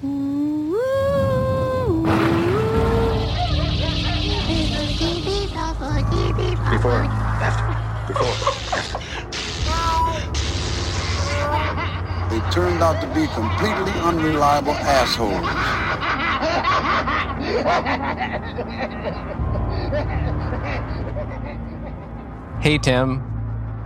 Before, after, before, after. They turned out to be completely unreliable assholes. Hey, Tim.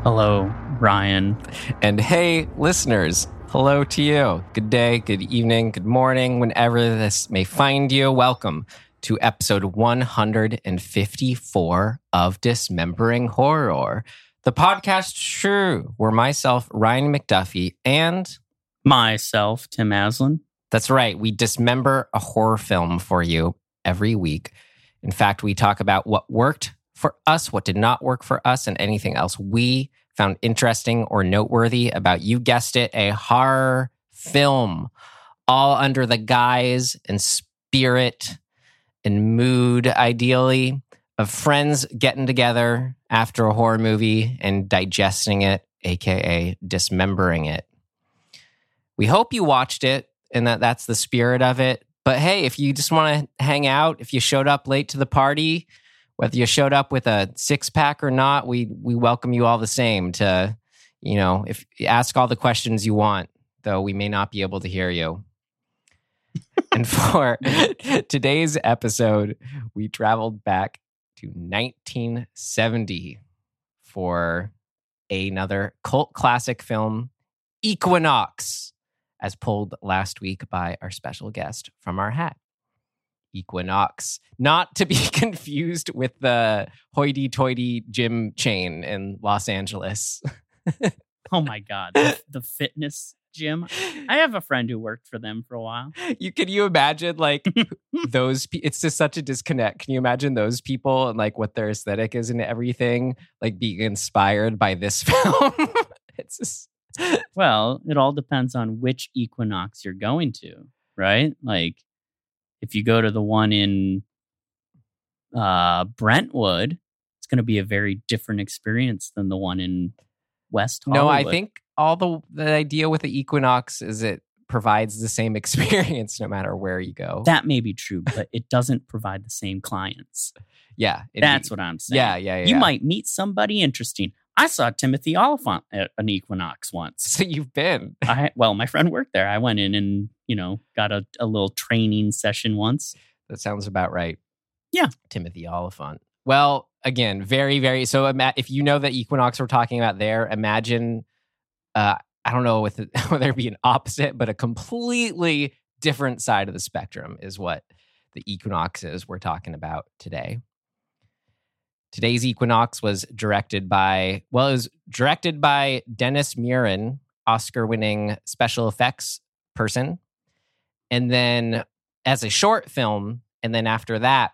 Hello, Ryan. And hey, listeners. Hello to you. Good day, good evening, good morning, whenever this may find you. Welcome to episode 154 of Dismembering Horror, the podcast true, where myself, Ryan McDuffie, and Myself, Tim Aslin. that's right, we dismember a horror film for you every week. In fact, we talk about what worked for us, what did not work for us, and anything else we found interesting or noteworthy about, you guessed it, a horror film, all under the guise and spirit and mood, ideally, of friends getting together after a horror movie and digesting it, aka dismembering it. We hope you watched it and that that's the spirit of it. But hey, if you just want to hang out, if you showed up late to the party, whether you showed up with a six pack or not, we we welcome you all the same to, you know, if ask all the questions you want, though we may not be able to hear you. and for today's episode, we traveled back to 1970 for another cult classic film, Equinox, as pulled last week by our special guest from our hat. Equinox, not to be confused with the hoity toity gym chain in Los Angeles. Oh my God, the, the fitness gym. I have a friend who worked for them for a while. you can you imagine like those pe- it's just such a disconnect can you imagine those people and like what their aesthetic is and everything like being inspired by this film it's just Well, it all depends on which equinox you're going to, right? Like if you go to the one in uh, Brentwood, it's going to be a very different experience than the one in West Hollywood. no i think all the the idea with the equinox is it provides the same experience no matter where you go that may be true, but it doesn't provide the same clients. yeah That's what I'm saying. yeah yeah yeah You yeah. might meet somebody interesting. I saw Timothy Olyphant at an equinox once. so you've been I well, my friend worked there. I went in and you know got a, a little training session once. That sounds about right. Yeah. Timothy Olyphant. Well, again, very, very. So, ima- if you know the equinox we're talking about there, imagine, uh, I don't know with whether it be an opposite, but a completely different side of the spectrum is what the equinox is we're talking about today. Today's equinox was directed by, well, it was directed by Dennis Muren, Oscar winning special effects person. And then as a short film, and then after that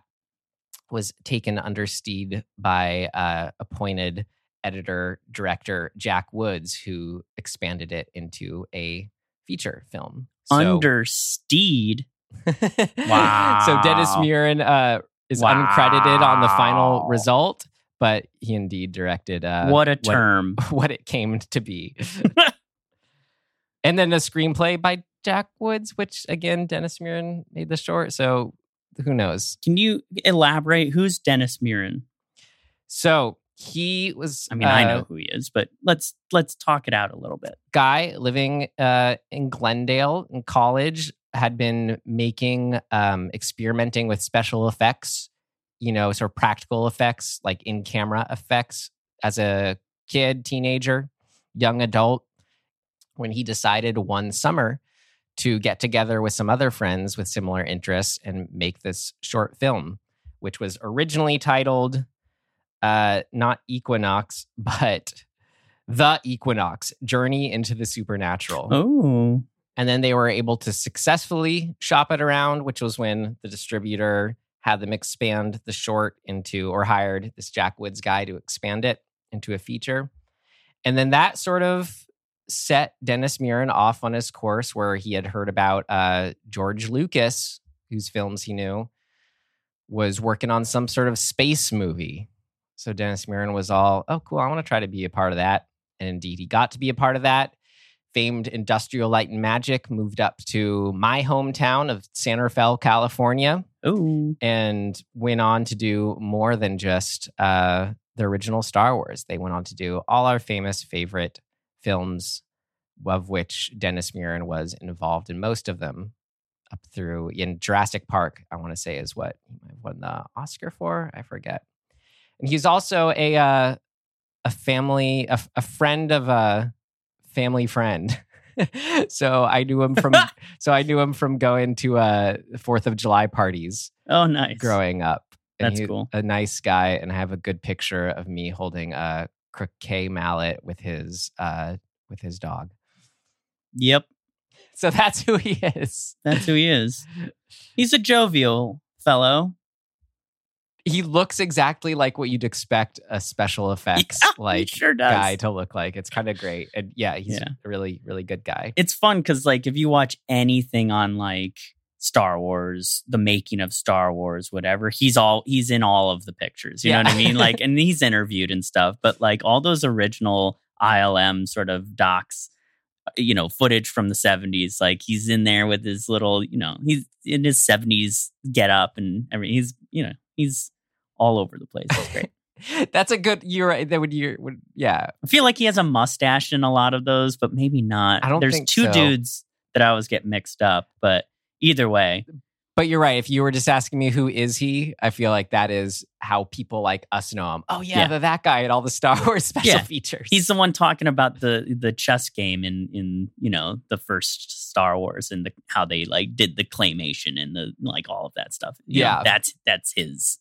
was taken under steed by uh, appointed editor director Jack Woods, who expanded it into a feature film. So, Under Steed. Wow. so Dennis Muren uh, is uncredited on the final result, but he indeed directed uh, what a term. what it came to be. and then a screenplay by Jack Woods, which again, Dennis Muren made the short. So who knows? Can you elaborate? Who's Dennis Muren? So he was, I mean, I uh, know who he is, but let's let's talk it out a little bit. guy living uh, in Glendale in college had been making um, experimenting with special effects, you know, sort of practical effects, like in camera effects as a kid, teenager, young adult. When he decided one summer to get together with some other friends with similar interests and make this short film, which was originally titled uh, not Equinox, but The Equinox Journey into the Supernatural. Oh, And then they were able to successfully shop it around, which was when the distributor had them expand the short into, or hired this Jack Woods guy to expand it into a feature. And then that sort of set Dennis Muren off on his course where he had heard about uh, George Lucas, whose films he knew, was working on some sort of space movie. So Dennis Muren was all, oh, cool, I want to try to be a part of that. And indeed, he got to be a part of that. famed Industrial Light and Magic, moved up to my hometown of San Rafael, California, Oh, and went on to do more than just uh, the original Star Wars. They went on to do all our famous favorite films, of which Dennis Muren was involved in most of them. Up through in Jurassic Park, I want to say is what he won the Oscar for. I forget. And he's also a uh, a family a, a friend of a family friend. so I knew him from so I knew him from going to uh Fourth of July parties oh, nice. growing up. And That's he's cool. A nice guy, and I have a good picture of me holding a croquet mallet with his uh with his dog. Yep, So that's who he is. that's who he is. He's a jovial fellow. He looks exactly like what you'd expect a special effects Yeah, like sure guy to look like. It's kind of great. And yeah, he's Yeah. a really, really good guy. It's fun because, like, if you watch anything on like Star Wars, the making of Star Wars, whatever, he's all he's in all of the pictures. You know what I mean? Like, and he's interviewed and stuff. But like all those original ILM sort of docs, uh, you know, footage from the seventies, like he's in there with his little, you know, he's in his seventies get up and everything. He's, you know, he's all over the place. It's great. That's a good. You're right. That would you would yeah. I feel like he has a mustache in a lot of those, but maybe not. I don't There's two so. dudes that I always get mixed up, but either way, But you're right. If you were just asking me who is he, I feel like that is how people like us know him. Oh yeah, Yeah. the, that guy at all the Star Wars special Yeah. features. he's the one talking about the the chess game in in you know the first Star Wars and the, how they like did the claymation and the like all of that stuff. You know, Yeah. that's that's his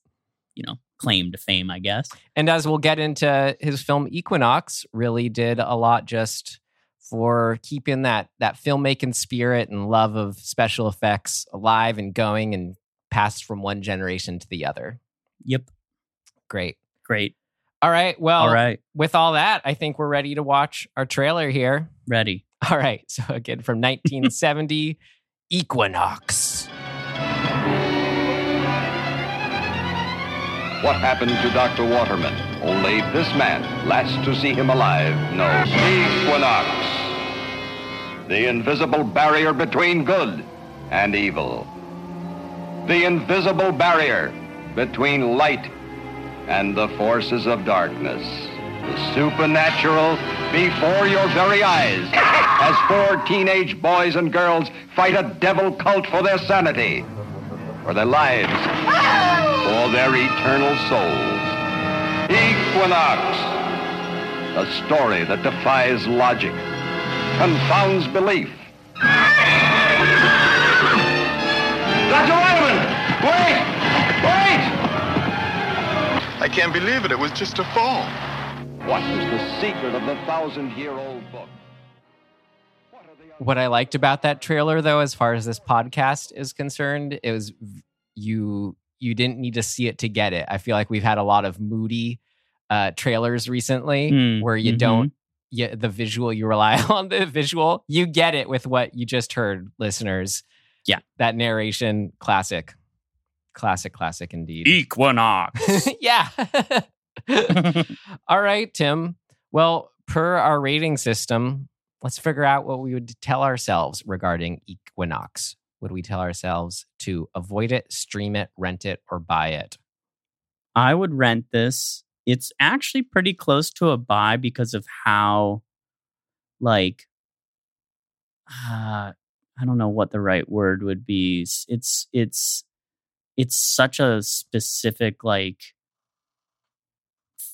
you know claim to fame, I guess. and as we'll get into his film Equinox, really did a lot just for keeping that that filmmaking spirit and love of special effects alive and going and passed from one generation to the other. Yep, Great. great. All right. Well, all right, with all that, I think we're ready to watch our trailer here. ready. All right. So again, from 1970, Equinox. What happened to Dr. Waterman? Only this man, last to see him alive, knows. Equinox. The invisible barrier between good and evil. The invisible barrier between light and the forces of darkness. The supernatural before your very eyes as four teenage boys and girls fight a devil cult for their sanity, for their lives, for their eternal souls. Equinox, a story that defies logic, confounds belief. Dr. Waterman! Wait! Wait! I can't believe it. It was just a phone. What is the secret of the thousand-year-old book? What are What I liked about that trailer, though, as far as this podcast is concerned, it was v- you you didn't need to see it to get it. I feel like we've had a lot of moody uh, trailers recently Mm, where you mhm. don't yeah, the visual you rely on the visual. You get it with what you just heard, listeners. Yeah. that narration, classic, classic, classic indeed. Equinox. yeah. All right, Tim. Well, per our rating system, let's figure out what we would tell ourselves regarding Equinox. Would we tell ourselves to avoid it, stream it, rent it, or buy it? I would rent this. It's actually pretty close to a buy because of how, like, uh, I don't know what the right word would be. It's it's it's such a specific like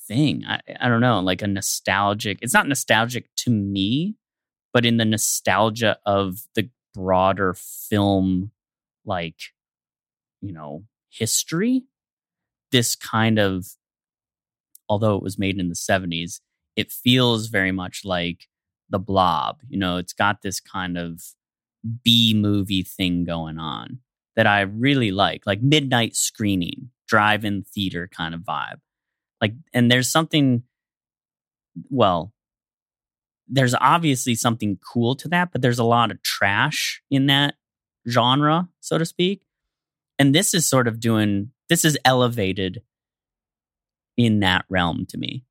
thing. I I don't know, like a nostalgic. It's not nostalgic to me, but in the nostalgia of the broader film, like you know, history this kind of although it was made in the 70s it feels very much like the blob you know it's got this kind of b movie thing going on that i really like like midnight screening drive-in theater kind of vibe. Like and there's something well there's obviously something cool to that but there's a lot of trash in that genre so to speak. And this is sort of doing this is elevated in that realm to me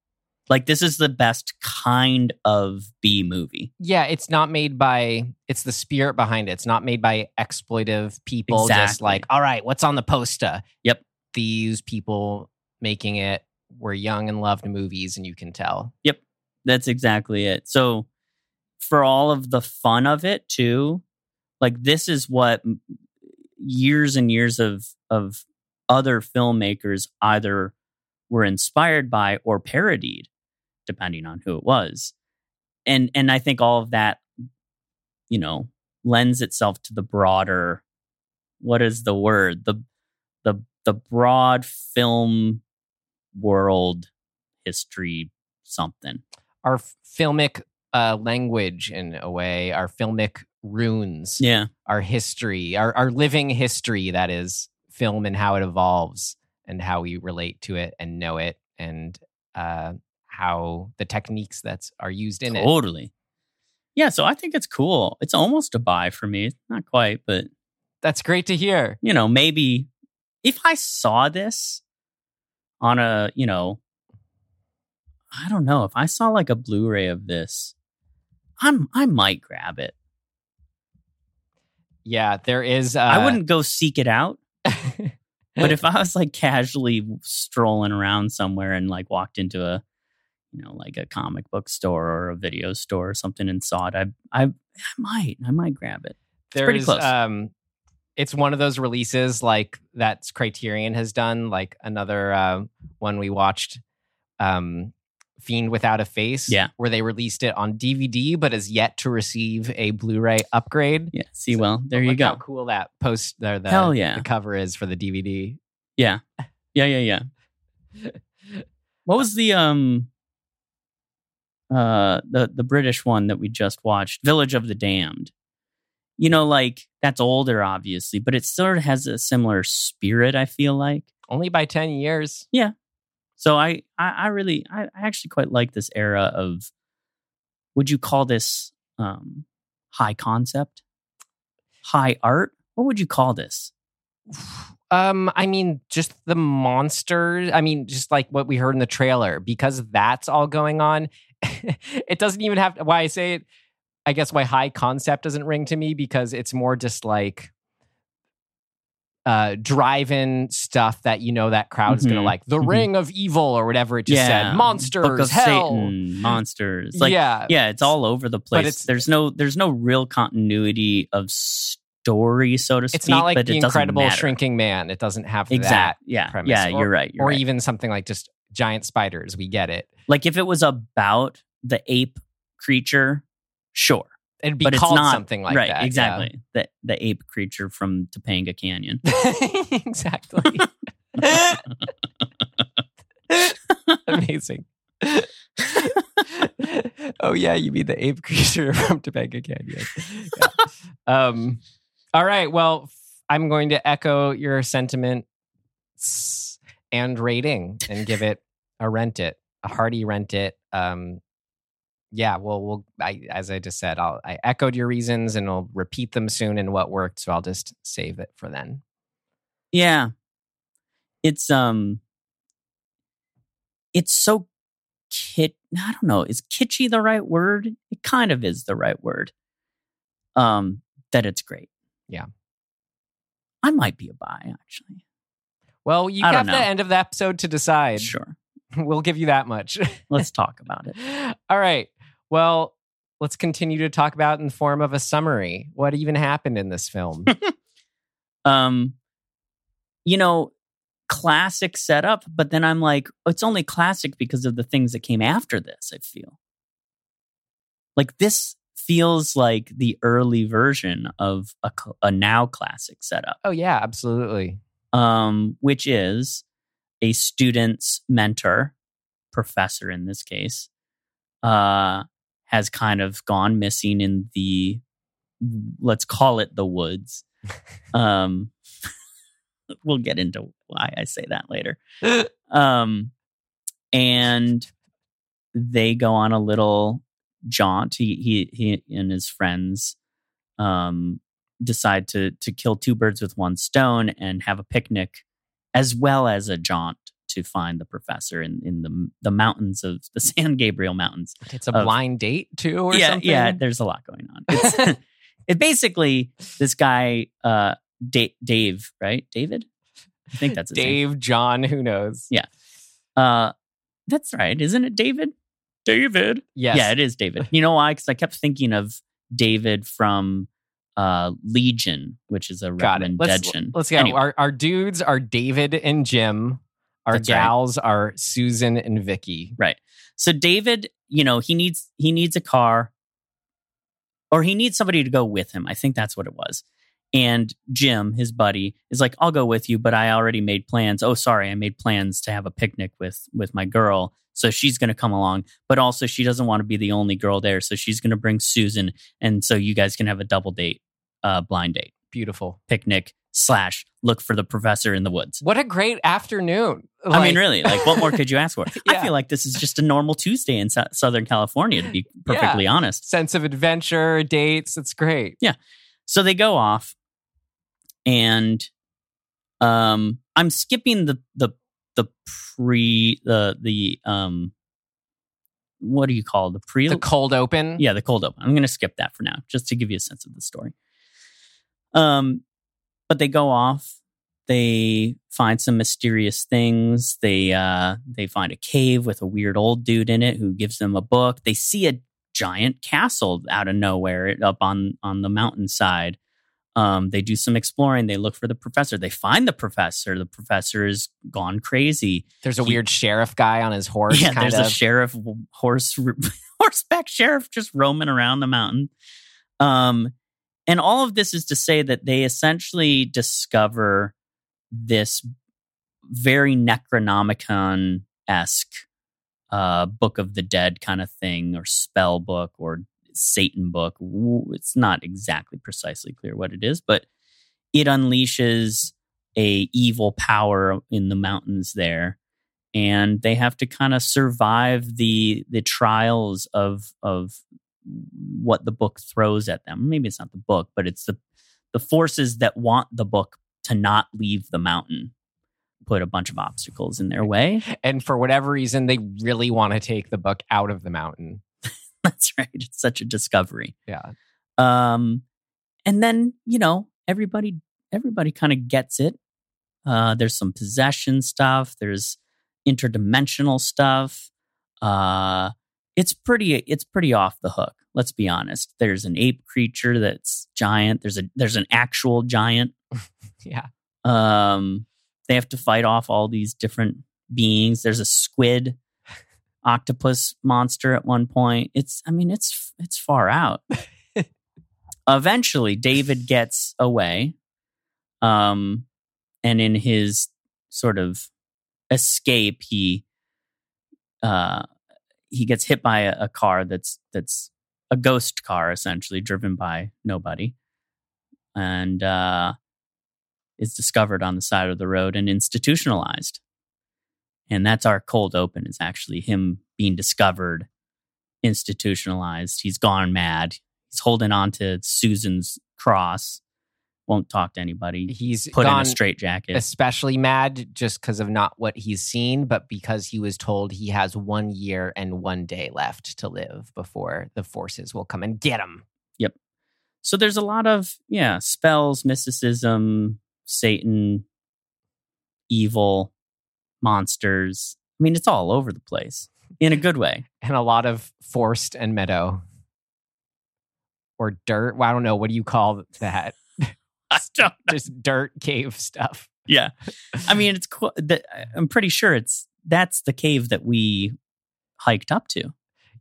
Like this is the best kind of B movie. Yeah, it's not made by it's the spirit behind it. It's not made by exploitive people just like, all right, what's on the poster? Yep. These people making it were young and loved movies and you can tell. Yep. That's exactly it. So for all of the fun of it too, like this is what years and years of of other filmmakers either were inspired by or parodied depending on who it was. And and I think all of that you know lends itself to the broader what is the word? The the the broad film world history something. Our filmic uh, language, in a way, our filmic runes, Yeah. our history, our, our living history that is film and how it evolves and how we relate to it and know it and uh, how the techniques that are used in it. totally. Yeah, so I think it's cool. It's almost a buy for me. Not quite, but That's great to hear. you know, maybe if I saw this on a, you know, I don't know, if I saw like a Blu-ray of this, I'm I might grab it. Yeah, there is. Uh, I wouldn't go seek it out, but if I was like casually strolling around somewhere and like walked into a you know, like a comic book store or a video store or something and saw it, I I, I might, I might grab it. There pretty close. Um, it's one of those releases like that Criterion has done, like another uh, one we watched, um, Fiend Without a Face. Yeah. where they released it on DVD, but is yet to receive a Blu-ray upgrade. Yeah. See, So, well, there you go. How cool that post the, the Hell yeah. the cover is for the DVD. Yeah. Yeah, yeah, yeah. What was the um uh the the British one that we just watched, Village of the Damned? You know, like that's older obviously, but it sort of has a similar spirit, I feel like. Only by ten years. So I I, I really I, I actually quite like this era of would you call this um high concept? High art? What would you call this? Um, I mean, just the monsters. I mean, just like what we heard in the trailer, because that's all going on. it doesn't even have why I say it. I guess why high concept doesn't ring to me because it's more just like uh drive-in stuff that you know that crowd's gonna Mhm. like. The Mhm. ring of evil or whatever it just said. Monsters hell. Satan, monsters. Like yeah. yeah it's all over the place. it's- there's no there's no real continuity of story so to speak it's not like the incredible shrinking man. It doesn't have exact yeah. premise. yeah Or- you're right you're or right. even something like just giant spiders. We get it. Like if it was about the ape creature sure it'd be but called it's not something like right that yeah. exactly the the ape creature from Topanga Canyon exactly. Amazing. oh yeah, you mean the ape creature from Topanga Canyon. Yeah. Um, all right. Well, f- I'm going to echo your sentiments and rating and give it a rent it, a hearty rent it. Um, yeah, well, we'll. I, as I just said, I'll. I echoed your reasons, and I'll repeat them soon and what worked. So I'll just save it for then. Yeah. It's um it's so kit I don't know, is kitschy the right word? It kind of is the right word. Um that it's great. Yeah. I might be a buy actually. Well, you have the end of the episode to decide. Sure. We'll give you that much. Let's talk about it. All right. Well, let's continue to talk about in the form of a summary. What even happened in this film? Um you know, classic setup, but then I'm like, it's only classic because of the things that came after this, I feel. Like this feels like the early version of a, a now classic setup, oh yeah, absolutely. um, which is a student's mentor, professor in this case, uh, has kind of gone missing in the, let's call it the woods. Um, we'll get into why I say that later. Um, and they go on a little jaunt. He he he and his friends um decide to to kill two birds with one stone and have a picnic as well as a jaunt to find the professor in in the the mountains of the San Gabriel Mountains. It's a Of- blind date too, or yeah, something. yeah. There's a lot going on. It's, it basically this guy, uh, Da- Dave, right? David. I think that's his name. Dave, John, who knows? Yeah. Uh, that's right, isn't it, David? David. Yes. Yeah, it is David. You know why? Because I kept thinking of David from uh, Legion, which is a Got it. Let's, let's go. Anyway, Our, our dudes are David and Jim. Our That's right. gals are Susan and Vicky. Right. So David, you know, he needs he needs a car, or he needs somebody to go with him. I think that's what it was. And Jim, his buddy, is like, "I'll go with you, but I already made plans. Oh, sorry, I made plans to have a picnic with with my girl." So she's going to come along, but also she doesn't want to be the only girl there. So she's going to bring Susan, and so you guys can have a double date, uh, blind date, Beautiful. picnic slash look for the professor in the woods. What a great afternoon. I mean, really, like what more could you ask for? I feel like this is just a normal Tuesday in Sou- Southern California, to be perfectly honest. Sense of adventure, dates. It's great. Yeah. So they go off, and um, I'm skipping the the the pre the the um, what do you call it? the pre The cold open. yeah the cold open. I'm going to skip that for now, just to give you a sense of the story. Um, but they go off. They find some mysterious things. They uh they find a cave with a weird old dude in it who gives them a book. They see a giant castle out of nowhere up on on the mountainside. Um, they do some exploring. They look for the professor. They find the professor. The professor is gone crazy. There's a He- weird sheriff guy on his horse. yeah, there's of. a sheriff horse horseback sheriff just roaming around the mountain. Um, and all of this is to say that they essentially discover this very Necronomicon esque uh, Book of the Dead kind of thing, or spell book, or Satan book. It's not exactly precisely clear what it is, but it unleashes a evil power in the mountains there and they have to kind of survive the the trials of of what the book throws at them. Maybe it's not the book, but it's the the forces that want the book to not leave the mountain put a bunch of obstacles in their way. and for whatever reason, they really want to take the book out of the mountain. That's right. It's such a discovery. Yeah. Um, and then you know everybody everybody kind of gets it. Uh, there's some possession stuff. There's interdimensional stuff. Uh, it's pretty it's pretty off the hook. Let's be honest. There's an ape creature that's giant. There's a there's an actual giant. Yeah. Um, they have to fight off all these different beings. There's a squid octopus monster at one point. It's I mean it's it's far out. Eventually David gets away. Um and in his sort of escape he uh he gets hit by a, a car that's that's a ghost car essentially driven by nobody and uh is discovered on the side of the road and institutionalized. And that's our cold open is actually him being discovered, institutionalized. He's gone mad. He's holding on to Susan's cross, won't talk to anybody. He's Put in a straight jacket. especially mad just because of not what he's seen, but because he was told he has one year and one day left to live before the forces will come and get him. Yep. So there's a lot of, yeah, spells, mysticism, Satan, evil, monsters. I mean, it's all over the place in a good way. And a lot of forest and meadow. Or dirt. Well, I don't know. What do you call that? Don't Just dirt cave stuff. yeah. I mean it's cool i'm pretty sure it's that's the cave that we hiked up to.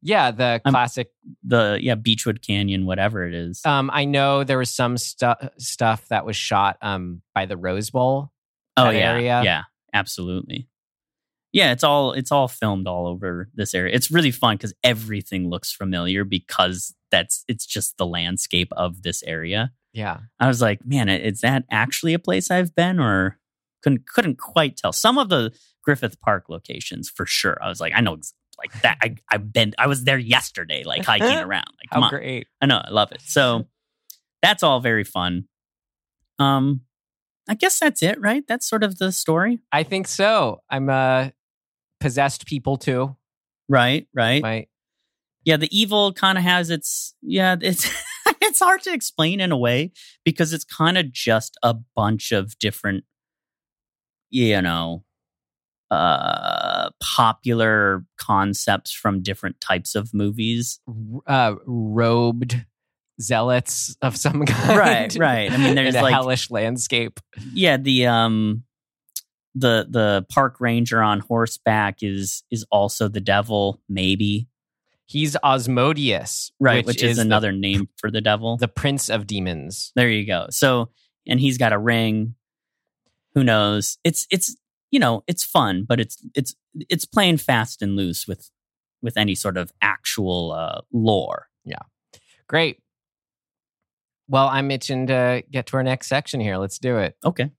Yeah, the classic the yeah Beachwood Canyon whatever it is. Um, I know there was some stuff stuff that was shot um by the Rose Bowl. oh yeah. area. yeah absolutely. Yeah it's all it's all filmed all over this area. It's really fun because everything looks familiar because that's it's just the landscape of this area Yeah, i was like man is that actually a place i've been or couldn't couldn't quite tell some of the griffith park locations for sure i was like i know like that I, i've been i was there yesterday like hiking around like come how on great! I know, I love it. So that's all very fun. Um, I guess that's it, right? That's sort of the story. I think so. I'm uh possessed people too. Right, right. Right. Yeah, the evil kind of has its yeah, it's it's hard to explain in a way because it's kind of just a bunch of different you know uh popular concepts from different types of movies. Uh robed zealots of some kind. Right, right. I mean there's a like hellish landscape. yeah, the um the the park ranger on horseback is is also the devil maybe. He's Asmodeus, Right, which, is, the- another name for the devil. the prince of demons. There you go. So, and he's got a ring. Who knows? It's it's you know it's fun, but it's it's it's playing fast and loose with with any sort of actual uh, lore. Yeah, great. Well, I'm itching to get to our next section here. Let's do it. Okay.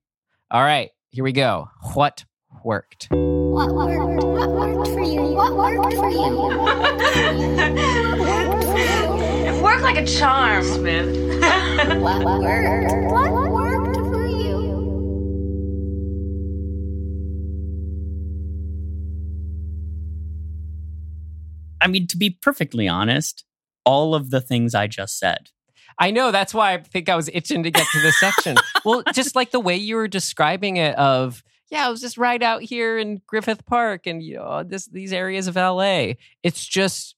All right, here we go. What worked? What worked? What worked for you? What worked for you? What worked for you? It worked like a charm, Smith. What worked? What worked for you? I mean, to be perfectly honest, all of the things I just said. I know that's why I think I was itching to get to this section. well, just like the way you were describing it of yeah, I was just right out here in Griffith Park and you know this these areas of LA. It's just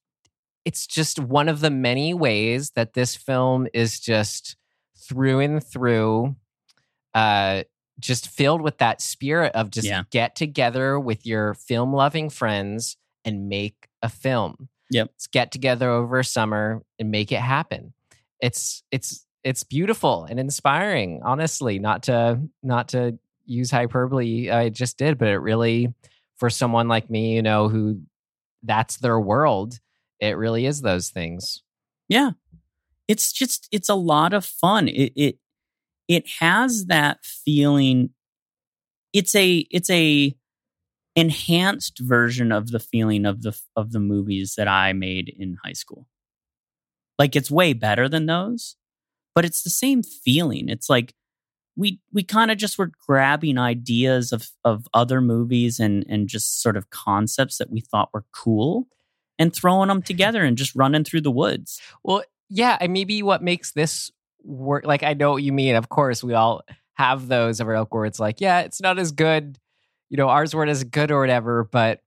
it's just one of the many ways that this film is just through and through uh just filled with that spirit of just Yeah. get together with your film loving friends and make a film. Yep. Let's get together over summer and make it happen. It's it's it's beautiful and inspiring, honestly, not to not to use hyperbole uh, I just did, but it really for someone like me, you know, who that's their world, it really is those things. Yeah. It's just it's a lot of fun. It it it has that feeling it's a it's a enhanced version of the feeling of the of the movies that I made in high school. Like it's way better than those, but it's the same feeling. It's like we we kind of just were grabbing ideas of of other movies and and just sort of concepts that we thought were cool and throwing them together and just running through the woods. Well, yeah, and maybe what makes this work like I know what you mean. Of course, we all have those of our where it's like, yeah, it's not as good, you know, ours weren't as good or whatever, but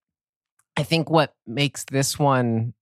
I think what makes this one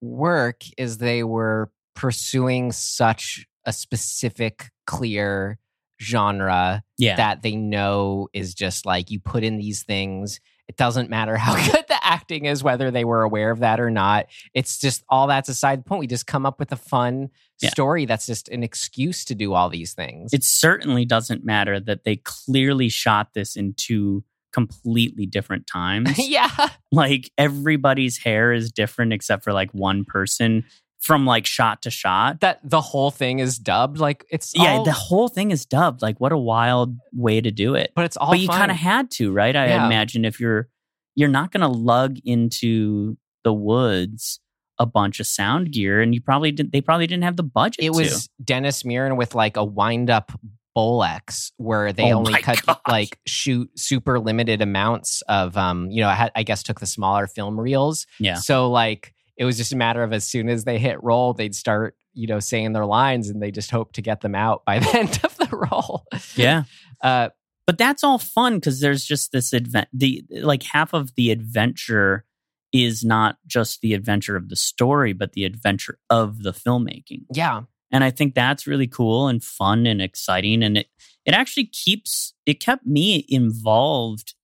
work is they were pursuing such a specific, clear genre Yeah. that they know is just like you put in these things. It doesn't matter how good the acting is, whether they were aware of that or not. It's just all that's aside the point. We just come up with a fun Yeah. story that's just an excuse to do all these things. it certainly doesn't matter that they clearly shot this in two completely different times. yeah. like everybody's hair is different except for like one person from like shot to shot. That the whole thing is dubbed. Like it's yeah, all- the whole thing is dubbed. Like what a wild way to do it. but it's all but you kind of had to, right? I Yeah. imagine if you're you're not going to lug into the woods a bunch of sound gear and you probably didn't they probably didn't have the budget it to. was Dennis Muren with like a wind up Bolex where they Oh only cut gosh. like shoot super limited amounts of um you know I, had, I guess took the smaller film reels Yeah. so like it was just a matter of as soon as they hit roll they'd start you know saying their lines and they just hope to get them out by the end of the roll. Yeah. uh but that's all fun because there's just this advent the like half of the adventure is not just the adventure of the story but the adventure of the filmmaking. Yeah. And i think that's really cool and fun and exciting and it it actually keeps it kept me involved.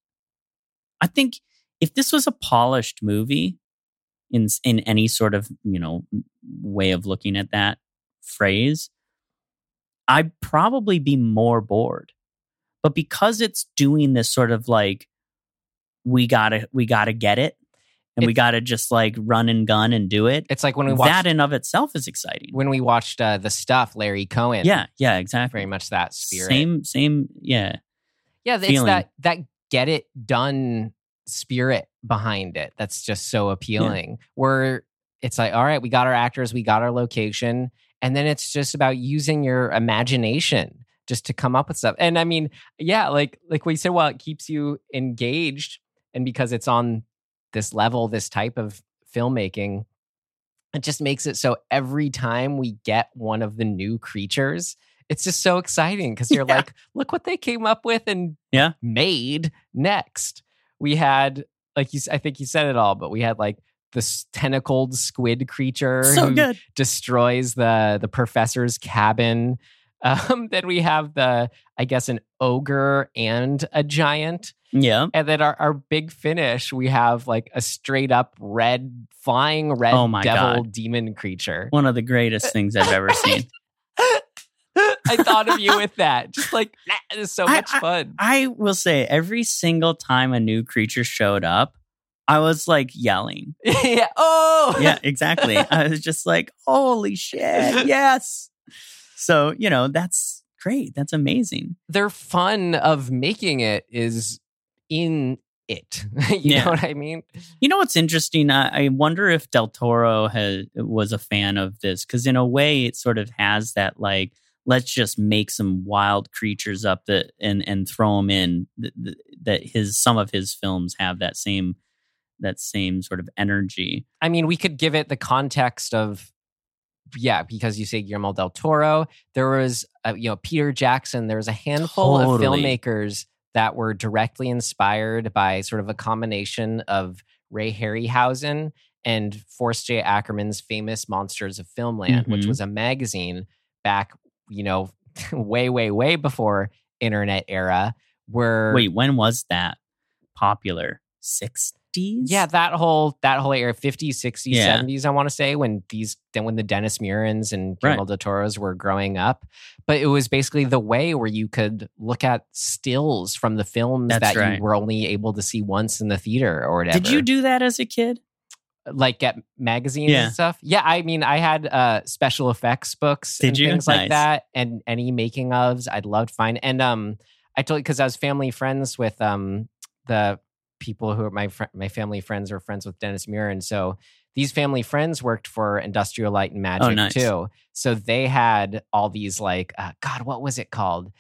I think if this was a polished movie in in any sort of you know way of looking at that phrase i'd probably be more bored. But because it's doing this sort of like we gotta we gotta get it and we gotta just like run and gun and do it it's like when we watched that in of itself is exciting. When we watched uh, the stuff Larry Cohen. Yeah yeah exactly. Very much that spirit. Same same yeah. Yeah, it's feeling. that that get it done spirit behind it that's just so appealing. Where it's like, all right, we got our actors, we got our location, and then it's just about using your imagination just to come up with stuff. And I mean, yeah, like like we said, well, it keeps you engaged, and because it's on this level, this type of filmmaking, it just makes it so every time we get one of the new creatures, it's just so exciting because you're Yeah. like, look what they came up with and Yeah. made next. We had like you, I think you said it all, but we had like this tentacled squid creature So who good. destroys the the professor's cabin. Um, then we have the, I guess, an ogre and a giant. Yeah. And then our, our big finish, we have like a straight up red, flying red Oh my devil God. demon creature. One of the greatest things I've ever seen. I thought of you with that. Just like, it is so I- much fun. I will say every single time a new creature showed up, I was like yelling. yeah. Oh, Yeah, exactly. I was just like, holy shit, yes. So, you know, that's great. That's amazing. Their fun of making it is in it. you Yeah. know what I mean? You know what's interesting? I, I wonder if Del Toro has, was a fan of this because, in a way, it sort of has that like, let's just make some wild creatures up that and and throw them in. Th- th- That his some of his films have that same that same sort of energy. I mean, we could give it the context of, yeah, because you say Guillermo del Toro. There was, uh, you know, Peter Jackson. There was a handful of filmmakers that were directly inspired by sort of a combination of Ray Harryhausen and Forrest J. Ackerman's famous Monsters of Filmland, which Mhm. was a magazine back, you know, way, way, way before internet era. Where Wait, when was that popular? Sixties? yeah, that whole that whole era, 50s, 60s, Yeah. 70s, I want to say, when these then when the Dennis Murens and Right. Guillermo del Toros were growing up. But it was basically the way where you could look at stills from the films That's that right. you were only able to see once in the theater or whatever. Did you do that as a kid? Like get magazines Yeah. and stuff? Yeah, I mean, I had uh special effects books Did and you? things Nice. like that, and any making ofs. I'd love to find. And um, I told you because I was family friends with um the people who are my fr- my family friends are friends with Dennis Muir, and so these family friends worked for Industrial Light and Magic Oh, nice. too. So they had all these like uh, God, what was it called?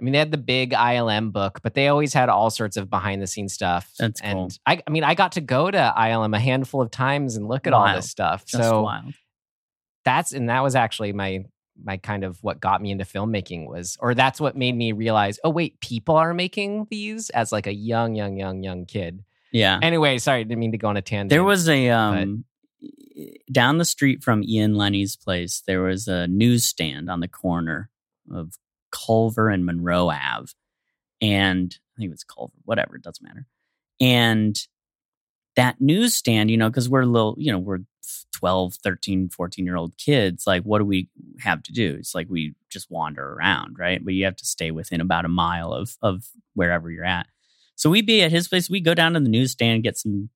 I mean, they had the big ILM book, but they always had all sorts of behind the scenes stuff. That's and cool. I, I mean, I got to go to ILM a handful of times and look at all this stuff. Just so wild. that's and that was actually my my kind of what got me into filmmaking was, or that's what made me realize, oh wait, people are making these as like a young, young, young, young kid. Yeah. Anyway, sorry, I didn't mean to go on a tangent. There was a um down the street from Ian Lenny's place, there was a newsstand on the corner of Culver and Monroe Ave. And I think it was Culver, whatever, it doesn't matter. And that newsstand, you know, because we're little, you know, we're 12, 13, 14 year old kids. Like, what do we have to do? It's like we just wander around, right? But you have to stay within about a mile of of wherever you're at. So we'd be at his place. We'd go down to the newsstand, get some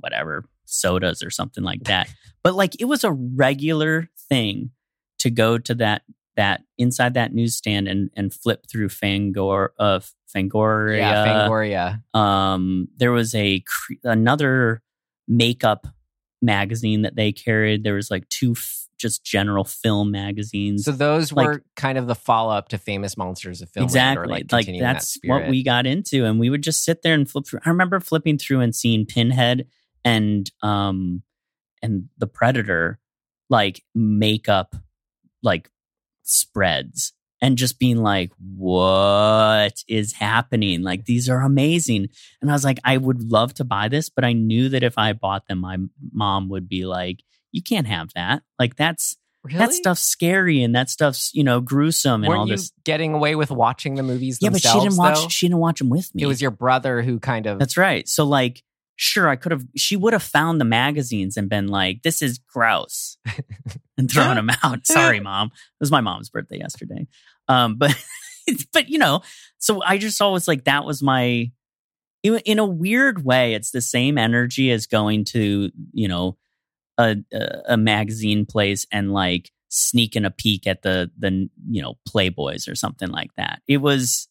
whatever sodas or something like that. But like it was a regular thing to go to that that inside that newsstand and and flip through Fangor uh Fangoria. yeah, Fangoria. Um, there was a cre- another makeup magazine that they carried. There was like two f- just general film magazines. So those like- were kind of the follow up to famous monsters of film. exactly, like, like, continuing that that's what we got into, and we would just sit there and flip through. I remember flipping through and seeing Pinhead and um and the Predator like makeup like spreads and just being like, what is happening? Like, these are amazing. And I was like, I would love to buy this, but I knew that if I bought them, my mom would be like, you can't have that. Like, that's really? that stuff's scary and that stuff's, you know, gruesome and Weren't all this. getting away with watching the movies Yeah, but she didn't watch, though? she didn't watch them with me. It was your brother who kind of. That's right. So like, sure, I could have. She would have found the magazines and been like, "This is gross," and thrown them out. Sorry, mom. It was my mom's birthday yesterday. Um, but but you know, so I just always like that was my. In in a weird way, it's the same energy as going to you know a a, a magazine place and like sneaking a peek at the the you know Playboys or something like that. It was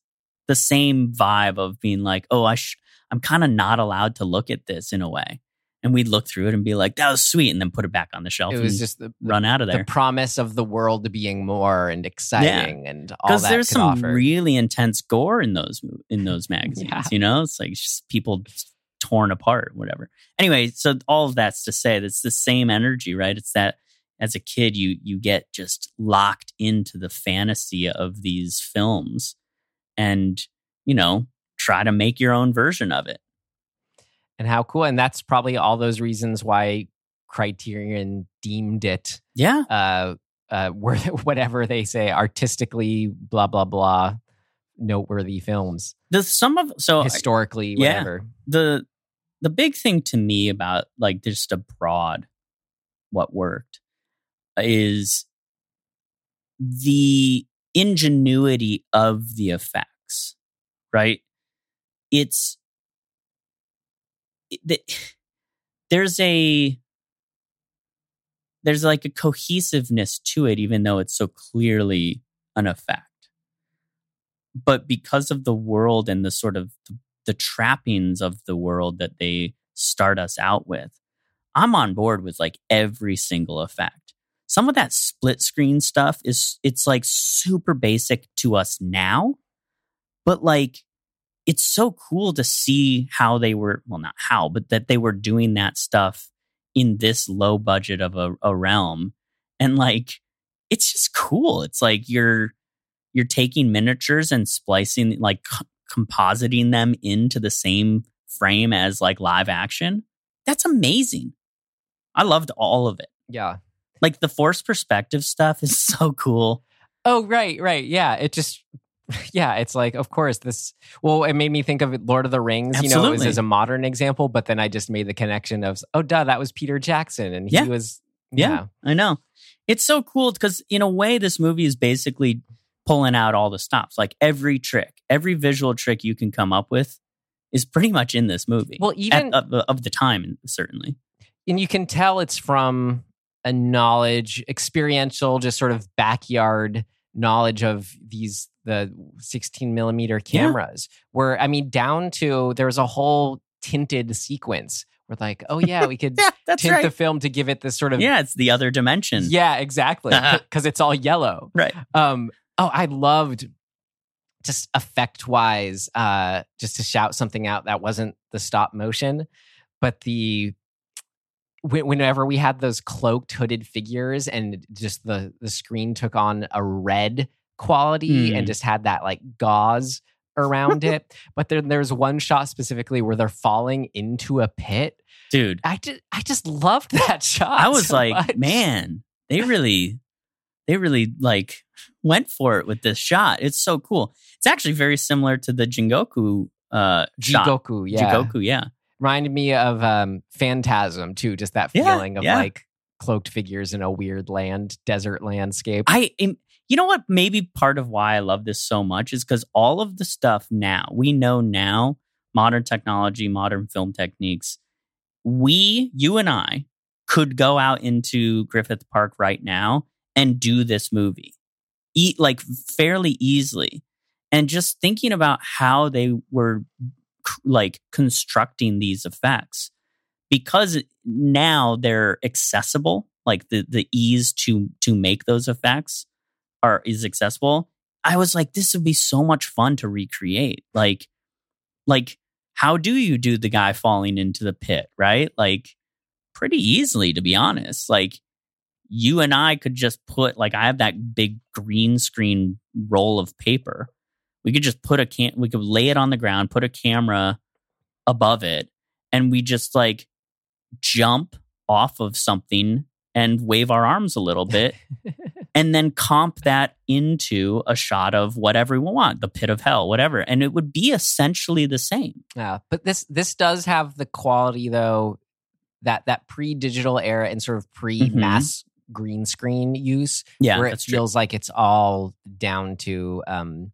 the same vibe of being like, oh, I sh- I'm kind of not allowed to look at this in a way. and we'd look through it and be like, "That was sweet," and then put it back on the shelf. It was just the, run out of there. the promise of the world being more and exciting and all that. because there's some offer. really intense gore in those in those magazines. Yeah. You know, it's like just people torn apart, whatever. Anyway, so all of that's to say that it's the same energy, right? It's that as a kid you you get just locked into the fantasy of these films, and you know try to make your own version of it. and how cool. And that's probably all those reasons why Criterion deemed it Yeah, uh uh whatever they say artistically blah blah blah noteworthy films the some of so historically yeah. whatever the the big thing to me about like just abroad what worked is the ingenuity of the effects right it's it- there's a there's like a cohesiveness to it even though it's so clearly an effect. But because of the world and the sort of the trappings of the world that they start us out with i'm on board with like every single effect. Some of that split screen stuff is it's like super basic to us now but like it's so cool to see how they were well not how but that they were doing that stuff in this low budget of a, a realm. And like it's just cool. It's like you're you're taking miniatures and splicing like c- compositing them into the same frame as like live action. That's amazing. I loved all of it. Yeah. Like the force perspective stuff is so cool. Oh right right. Yeah it just yeah it's like of course this well it made me think of lord of the rings you know Absolutely. as a modern example but then i just made the connection of oh duh that was peter jackson and he Yeah. was Yeah. I know. It's so cool because in a way, this movie is basically pulling out all the stops. Like every trick, every visual trick you can come up with is pretty much in this movie. well At- even of, the- of the time, certainly. and you can tell it's from a knowledge experiential just sort of backyard knowledge of these the 16 millimeter Yeah. cameras where i mean down to there was a whole tinted sequence where like oh yeah we could Yeah, tint right. the film to give it this sort of yeah, it's the other dimension. yeah exactly because it's all yellow Right. um oh i loved just effect wise uh just to shout something out that wasn't the stop motion but the whe- whenever we had those cloaked hooded figures and just the the screen took on a red quality Hmm. and just had that like gauze around it but then there's one shot specifically where they're falling into a pit Dude, i just i just loved that shot I was so like, much. man, they really, they really like went for it with this shot. It's so cool. It's actually very similar to the Jingoku uh, shot. Jigoku, yeah. Jigoku, yeah. reminded me of um phantasm too just that Yeah, feeling of yeah. like cloaked figures in a weird land desert landscape I am, you know what? Maybe part of why I love this so much is because all of the stuff now we know now, modern technology, modern film techniques. We, you and I, could go out into Griffith Park right now and do this movie, eat like fairly easily, and just thinking about how they were like constructing these effects because now they're accessible like the the ease to to make those effects are is accessible i was like this would be so much fun to recreate. Like like how do you do the guy falling into the pit right? Like pretty easily to be honest. Like you and i could just put like i have that big green screen roll of paper. We could just put a can we could lay it on the ground put a camera above it and we just like jump off of something and wave our arms a little bit and then comp that into a shot of whatever we want the pit of hell whatever. And it would be essentially the same. Yeah but this this does have the quality though that that pre-digital era and sort of pre-mass green screen use Mm-hmm. yeah where it true. feels like it's all down to um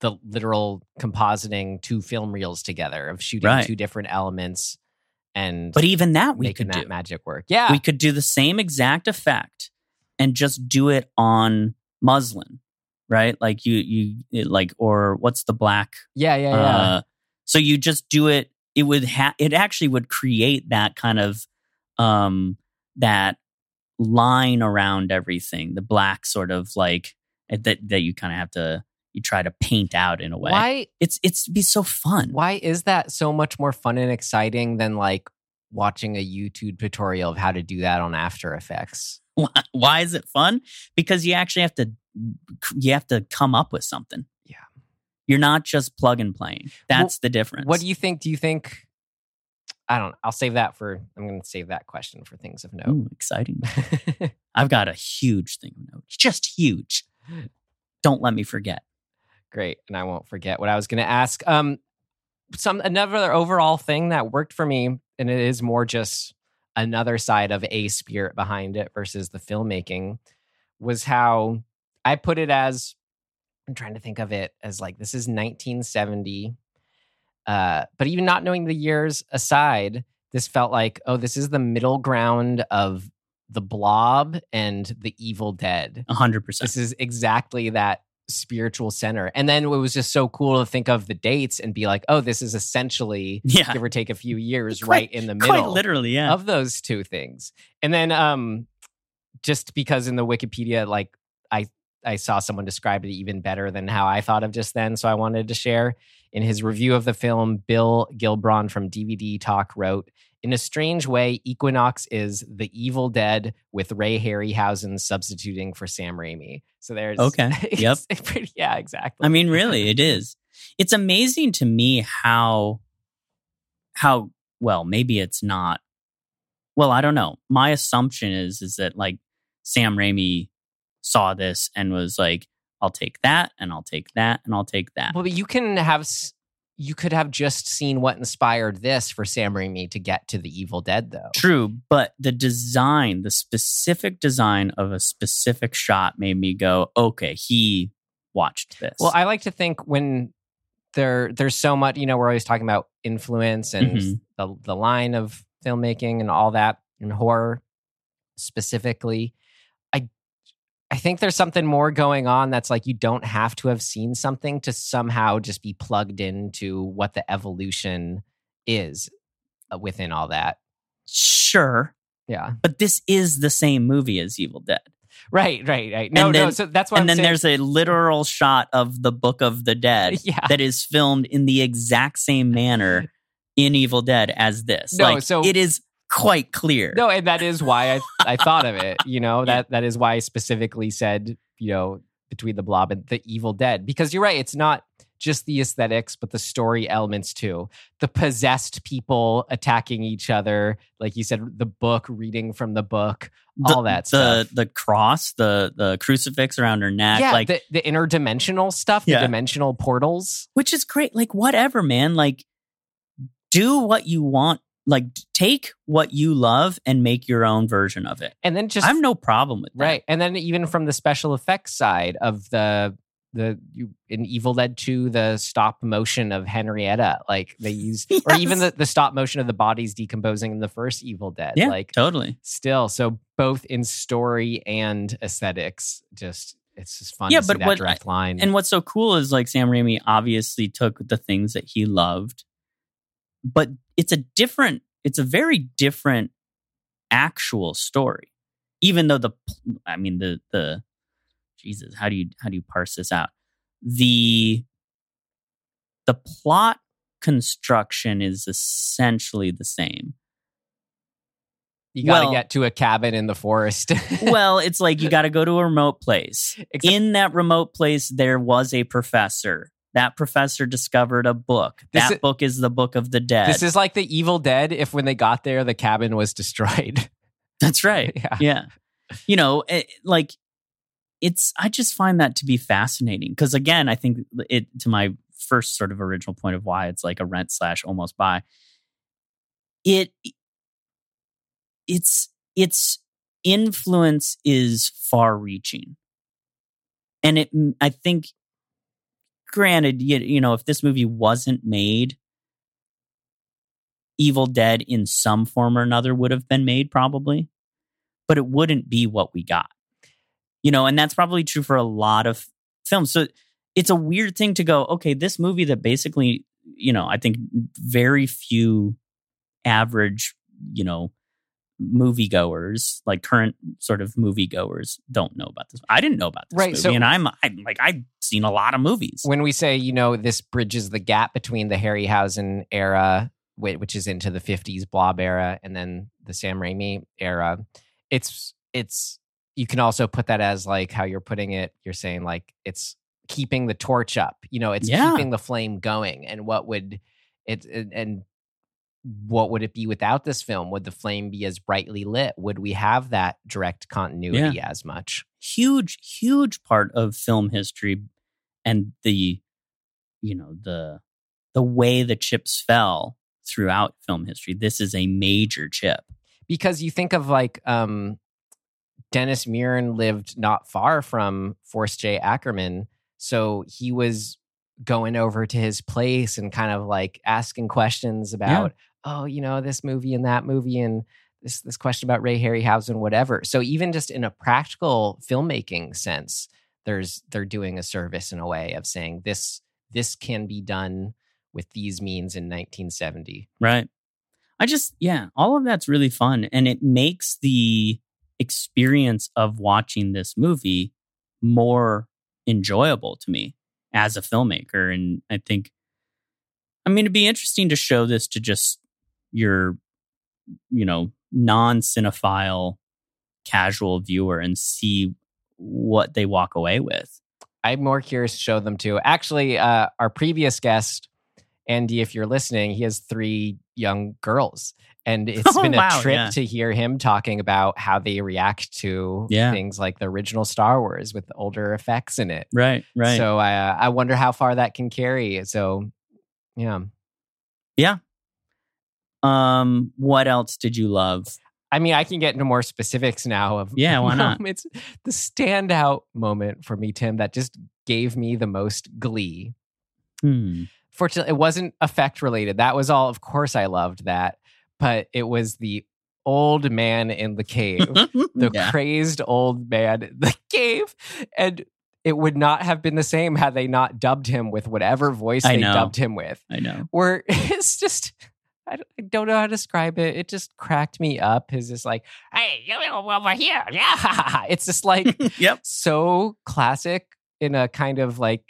the literal compositing two film reels together of shooting Right. two different elements and but even that we could that do. magic work. Yeah. We could do the same exact effect and just do it on muslin right? Like you you it like or what's the black? Yeah yeah yeah. Uh so you just do it it would ha- it actually would create that kind of um that line around everything the black sort of like eh, that that you kind of have to you try to paint out in a way. Why it's it's be so fun. Why is that so much more fun and exciting than like watching a YouTube tutorial of how to do that on After Effects? why, why is it fun because you actually have to you have to come up with something Yeah. you're not just plug and playing that's the difference What do you think? Do you think I don't I'll save that for I'm going to save that question for things of note. Ooh, exciting i've got a huge thing of notes just huge don't let me forget Great, and I won't forget what I was going to ask. Um, some another overall thing that worked for me, and it is more just another side of a spirit behind it versus the filmmaking, was how I put it as I'm trying to think of it as like this is 1970. Uh, but even not knowing the years aside, this felt like, oh, this is the middle ground of the blob and the evil dead. 100% This is exactly that spiritual center. And then it was just so cool to think of the dates and be like, oh, this is essentially yeah give or take a few years Quite- right in the middle quite literally yeah of those two things. And then um just because in the Wikipedia, like I I saw someone describe it even better than how I thought of just then. So I wanted to share. In his review of the film, Bill Gibron from DVD Talk wrote, in a strange way, Equinox is the Evil Dead with Ray Harryhausen substituting for Sam Raimi. So there's Okay. Yep. pretty, yeah, exactly. I mean, really, it is. It's amazing to me how, how well, maybe it's not. Well, I don't know. My assumption is is that like Sam Raimi saw this and was like, "I'll take that, and I'll take that, and I'll take that." Well, but you can have you could have just seen what inspired this for Sam Raimi to get to the Evil Dead, though. True, but the design, the specific design of a specific shot made me go, "Okay, he watched this." Well, I like to think when there there's so much, you know, we're always talking about influence and Mhm. the the line of filmmaking and all that and horror specifically. I think there's something more going on that's like you don't have to have seen something to somehow just be plugged into what the evolution is uh, within all that. sure, Yeah. but this is the same movie as Evil Dead. Right, right, right. No, And no. So that's why and I'm then saying, there's a literal shot of the Book of the Dead yeah. that is filmed in the exact same manner in Evil Dead as this. No, like, so- it is quite clear. No, and that is why I I thought of it. You know that that is why I specifically said you know between the Blob and the Evil Dead because you're right. It's not just the aesthetics, but the story elements too. The possessed people attacking each other, like you said, the book reading from the book, The- all that the the cross, the the crucifix around her neck, yeah, like the, the interdimensional stuff, Yeah. the dimensional portals. which is great. Like whatever, man. Like do what you want. Like take what you love and make your own version of it. And then just I have no problem with that. Right. And then even from the special effects side of the the you, in Evil Dead 2, the stop motion of Henrietta, like they use or even the, the stop motion of the bodies decomposing in the first Evil Dead. Yeah, Like totally. still. So both in story and aesthetics, just it's just fun Yeah, to see but that what- direct line. And what's so cool is like Sam Raimi obviously took the things that he loved, but it's a different, it's a very different actual story. Even though the, I mean the the, Jesus, how do you how do you parse this out? The the plot construction is essentially the same. you got to well- get to a cabin in the forest. well, it's like you got to go to a remote place. Except- in that remote place there was a professor that professor discovered a book. This that is- book is the book of the dead. this is like the Evil Dead if when they got there, the cabin was destroyed. that's right. Yeah. yeah. You know it, like it's i just find that to be fascinating because again i think it to my first sort of original point of why it's like a rent slash almost buy it it's its influence is far reaching and it i think granted you, you know if this movie wasn't made evil dead in some form or another would have been made probably but it wouldn't be what we got. You know and that's probably true for a lot of films. So it's a weird thing to go okay this movie that basically you know, I think very few average, you know, moviegoers, like current sort of moviegoers, don't know about this. I didn't know about this Right, movie, so- and I'm, I'm like I've seen a lot of movies. when we say you know this bridges the gap between the Harryhausen era, which is into the '50s Blob era, and then the Sam Raimi era, it's it's you can also put that as like how you're putting it. You're saying like it's keeping the torch up. You know, it's Yeah. keeping the flame going. And what would it and- and what would it be without this film? Would the flame be as brightly lit? Would we have that direct continuity as much? huge, huge part of film history, and the, you know, the the way the chips fell throughout film history. This is a major chip. because you think of like um Dennis Muren lived not far from Forrest J. Ackerman, so he was going over to his place and kind of like asking questions about, oh, you know, this movie and that movie and this this question about Ray Harryhausen, whatever. So even just in a practical filmmaking sense, there's they're doing a service in a way of saying this this can be done with these means in 1970. Right. I just, yeah, all of that's really fun. And it makes the experience of watching this movie more enjoyable to me as a filmmaker. And I think, I mean, it'd be interesting to show this to just your, you know, non cinephile casual viewer and see what they walk away with. I'm more curious to show them to. Actually, uh, our previous guest, Andy, if you're listening, he has three young girls. And it's Oh, been a wow, trip yeah. to hear him talking about how they react to Yeah. things like the original Star Wars with older effects in it. Right, right. So I, uh, I wonder how far that can carry. So, yeah. yeah. Um, what else did you love? I mean, I can get into more specifics now of Yeah, why not? moments. The standout moment for me, Tim, that just gave me the most glee Hmm. fortunately it wasn't effect related that was all of course i loved that but it was the old man in the cave the Yeah. crazed old man in the cave and it would not have been the same had they not dubbed him with whatever voice I they know. dubbed him with I know. where it's just I don't- know how to describe it. It just cracked me up. Is just like, hey, you over here, yeah. It's just like yep. so classic in a kind of like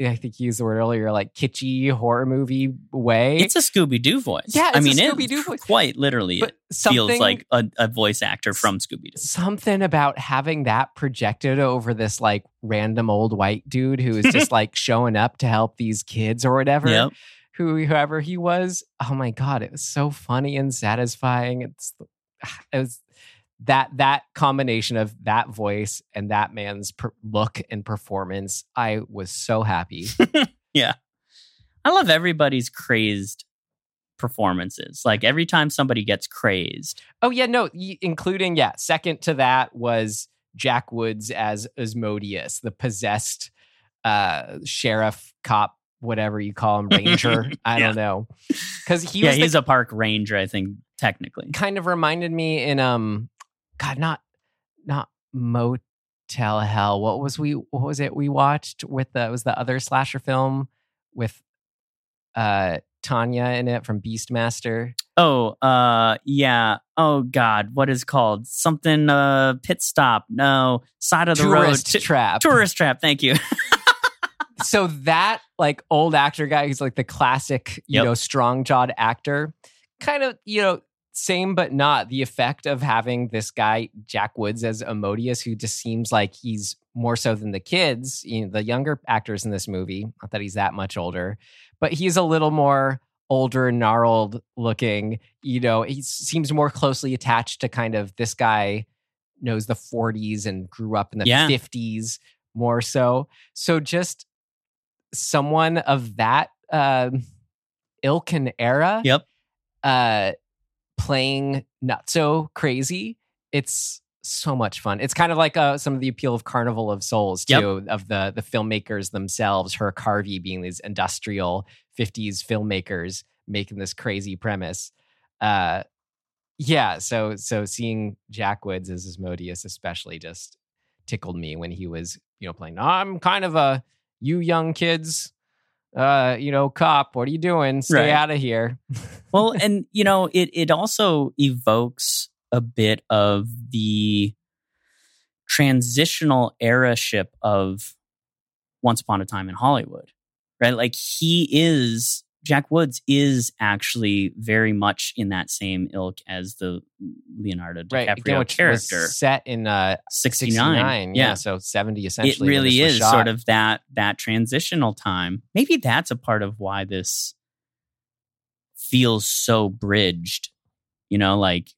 I think you used the word earlier, like kitschy horror movie way. It's a Scooby Doo voice. Yeah, I mean, Scooby-Doo voice. quite literally but it feels like a, a voice actor from Scooby Doo. something about having that projected over this like random old white dude who is just like showing up to help these kids or whatever. Yep. Who whoever he was. Oh my god, it was so funny and satisfying. It's it was that that combination of that voice and that man's per- look and performance. I was so happy. Yeah, I love everybody's crazed performances. Like every time somebody gets crazed. Oh yeah, no, including yeah. Second to that was Jack Woods as Asmodeus, the possessed uh sheriff cop, whatever you call him, ranger. I Yeah. don't know, because he yeah, was the- he's a park ranger, I think, technically. kind of reminded me in um, God, not not Motel Hell. What was we? What was it we watched with the? Was the other slasher film with uh Tanya in it from Beastmaster. Oh, uh yeah. Oh God, what is called? Something uh pit stop. No. Side of the Tourist road. T- Trap. Tourist trap, thank you. so that like old actor guy who's like the classic you Yep. know strong jawed actor kind of you know same but not the effect of having this guy jack woods as Asmodeus who just seems like he's more so than the kids you know the younger actors in this movie not that he's that much older but he's a little more older gnarled looking you know he seems more closely attached to kind of this guy knows the 40s and grew up in the Yeah. 50s more so so just someone of that um ilk and era Yep. uh playing not so crazy it's so much fun. It's kind of like uh, some of the appeal of carnival of souls too of the the filmmakers themselves Herk Harvey being these industrial 50s filmmakers making this crazy premise. Uh yeah so so seeing jack woods as asmodeus especially just tickled me when he was you know playing. I'm kind of a you young kids uh, you know, cop, what are you doing? Stay Right. out of here. well, and you know, it it also evokes a bit of the transitional era ship of Once Upon a Time in Hollywood, right? Like he is Jack Woods is actually very much in that same ilk as the Leonardo Right. DiCaprio Again, character. set in uh, 69. 69. Yeah. So 70 it essentially. when really is shot. sort of that that transitional time. Maybe that's a part of why this feels so bridged, you know, like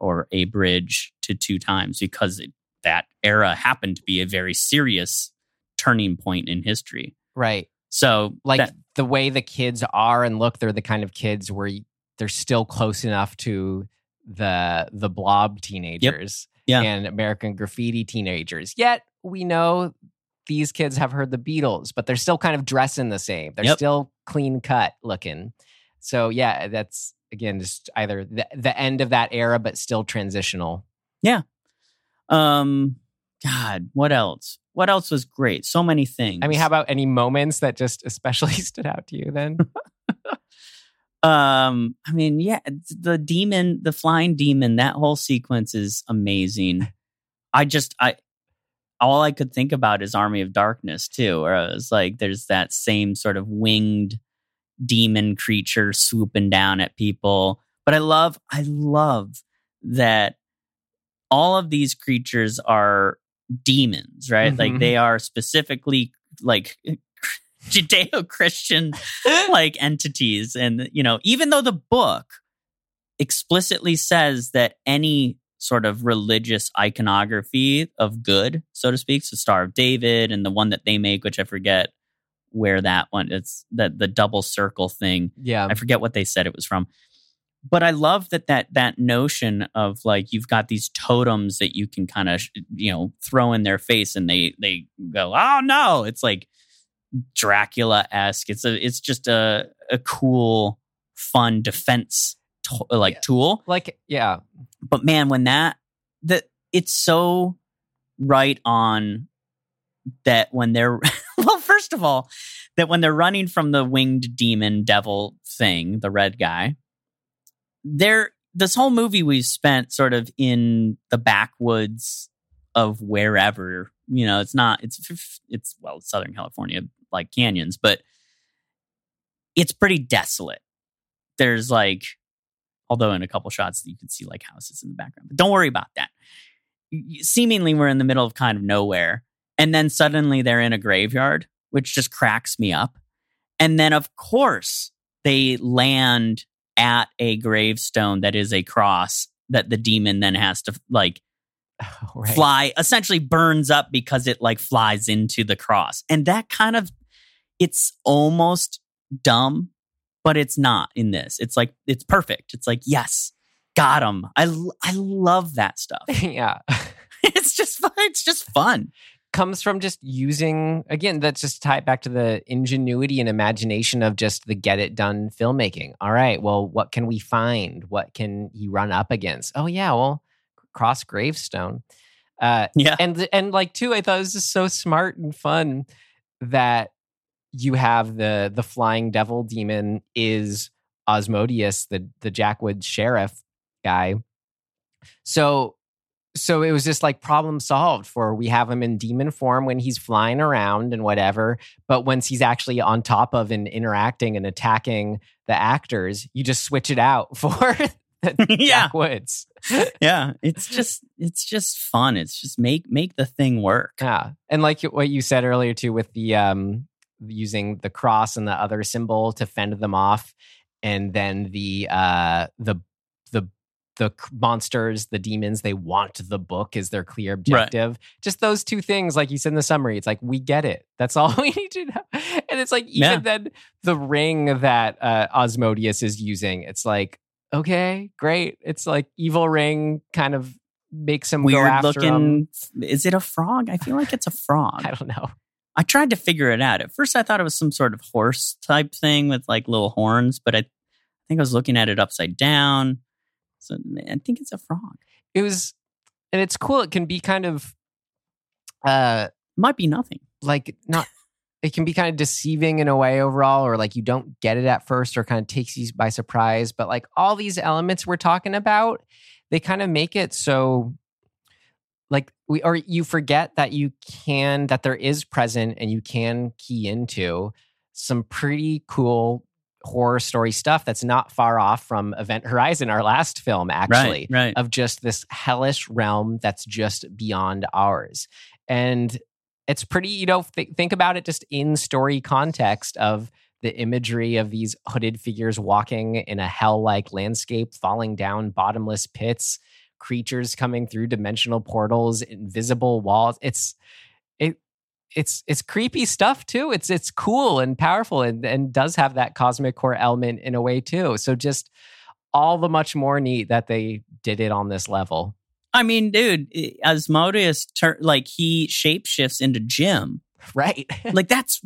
or a bridge to two times because it, that era happened to be a very serious turning point in history. Right. So, Like that- the way the kids are and look, they're the kind of kids where they're still close enough to the the blob teenagers Yeah. and American graffiti teenagers. Yet we know these kids have heard the Beatles, but they're still kind of dressing the same. They're Yep. still clean cut looking. So yeah, that's again just either the, the end of that era, but still transitional. Yeah. Um, God, what else? What else was great? So many things. I mean, how about any moments that just especially stood out to you then? Um, I mean, yeah, the demon, the flying demon, that whole sequence is amazing. I just, I, all I could think about is Army of Darkness too, where it was like, there's that same sort of winged demon creature swooping down at people. But I love, I love that all of these creatures are demons, right? Like Mhm. they are specifically like Judeo-Christian like entities and you know even though the book explicitly says that any sort of religious iconography of good so to speak so star of david and the one that they make which i forget where that one it's that the double circle thing yeah. i forget what they said it was from but i love that that that notion of like you've got these totems that you can kind of you know throw in their face and they they go oh no it's like dracula-esque it's a it's just a a cool fun defense to- like Yeah. tool Like, yeah. but man when that that it's so right on that when they're well first of all that when they're running from the winged demon devil thing the red guy they're this whole movie we've spent sort of in the backwoods of wherever you know it's not it's it's well southern california like canyons but it's pretty desolate. There's like although in a couple shots you can see like houses in the background but don't worry about that. Seemingly we're in the middle of kind of nowhere and then suddenly they're in a graveyard which just cracks me up. And then of course they land at a gravestone that is a cross that the demon then has to like oh, right. fly essentially burns up because it like flies into the cross. And that kind of it's almost dumb but it's not in this. It's like it's perfect. It's like yes got him. I i love that stuff. Yeah. it's just fun. It's just fun comes from just using again that's just tied back to the ingenuity and imagination of just the get it done filmmaking. All right well what can we find? What can he run up against? Oh yeah well cross gravestone. Uh yeah. and and like too i thought it was just so smart and fun that you have the the flying devil demon is Asmodeus the the jackwood sheriff guy. So so it was just like problem solved for we have him in demon form when he's flying around and whatever but once he's actually on top of and interacting and attacking the actors you just switch it out for Yeah. Woods. yeah it's just it's just fun it's just make make the thing work Yeah. And like what you said earlier too with the um using the cross and the other symbol to fend them off and then the uh the the monsters, the demons, they want the book is their clear objective. Just those two things, like you said in the summary, it's like we get it. That's all we need to know. And it's like even Yeah. then the ring that uh, Asmodeus is using, it's like okay, great. It's like evil ring kind of makes him weird after him. looking is it a frog i feel like it's a frog I don't know. I tried to figure it out. At first, I thought it was some sort of horse type thing with like little horns, but I think I was looking at it upside down. So I think it's a frog. it was and it's cool it can be kind of uh Might be nothing. like not it can be kind of deceiving in a way overall, or like you don't get it at first, or kind of takes you by surprise. But like all these elements we're talking about, they kind of make it so like we or you forget that you can that there is present and you can key into some pretty cool horror story stuff that's not far off from Event Horizon, our last film, actually, right. of just this hellish realm that's just beyond ours. And it's pretty, you know, th- think about it just in story context of the imagery of these hooded figures walking in a hell like landscape, falling down bottomless pits, creatures coming through dimensional portals, invisible walls. It's, it, it's it's creepy stuff too. It's it's cool and powerful and and does have that cosmic core element in a way too. So just all the much more neat that they did it on this level. I mean, dude, Asmodeus tur- like he shapeshifts into Jim. Right. Like that's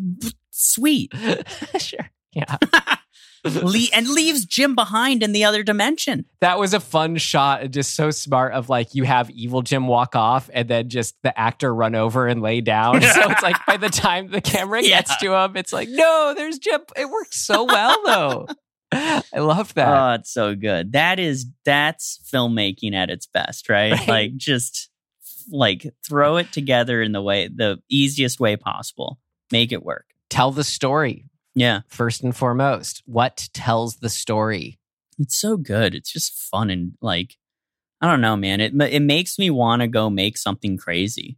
sweet. sure. Yeah. Le- and leaves Jim behind in the other dimension. That was a fun shot just so smart of like you have evil Jim walk off and then just the actor run over and lay down. so it's like by the time the camera gets to him, it's like, no, there's Jim. It works so well though. I love that. Oh, it's so good. That is that's filmmaking at its best, right? Right. Like just like throw it together in the way the easiest way possible. Make it work. Tell the story Yeah. first and foremost. What tells the story? It's so good. It's just fun and like I don't know, man. It it makes me want to go make something crazy.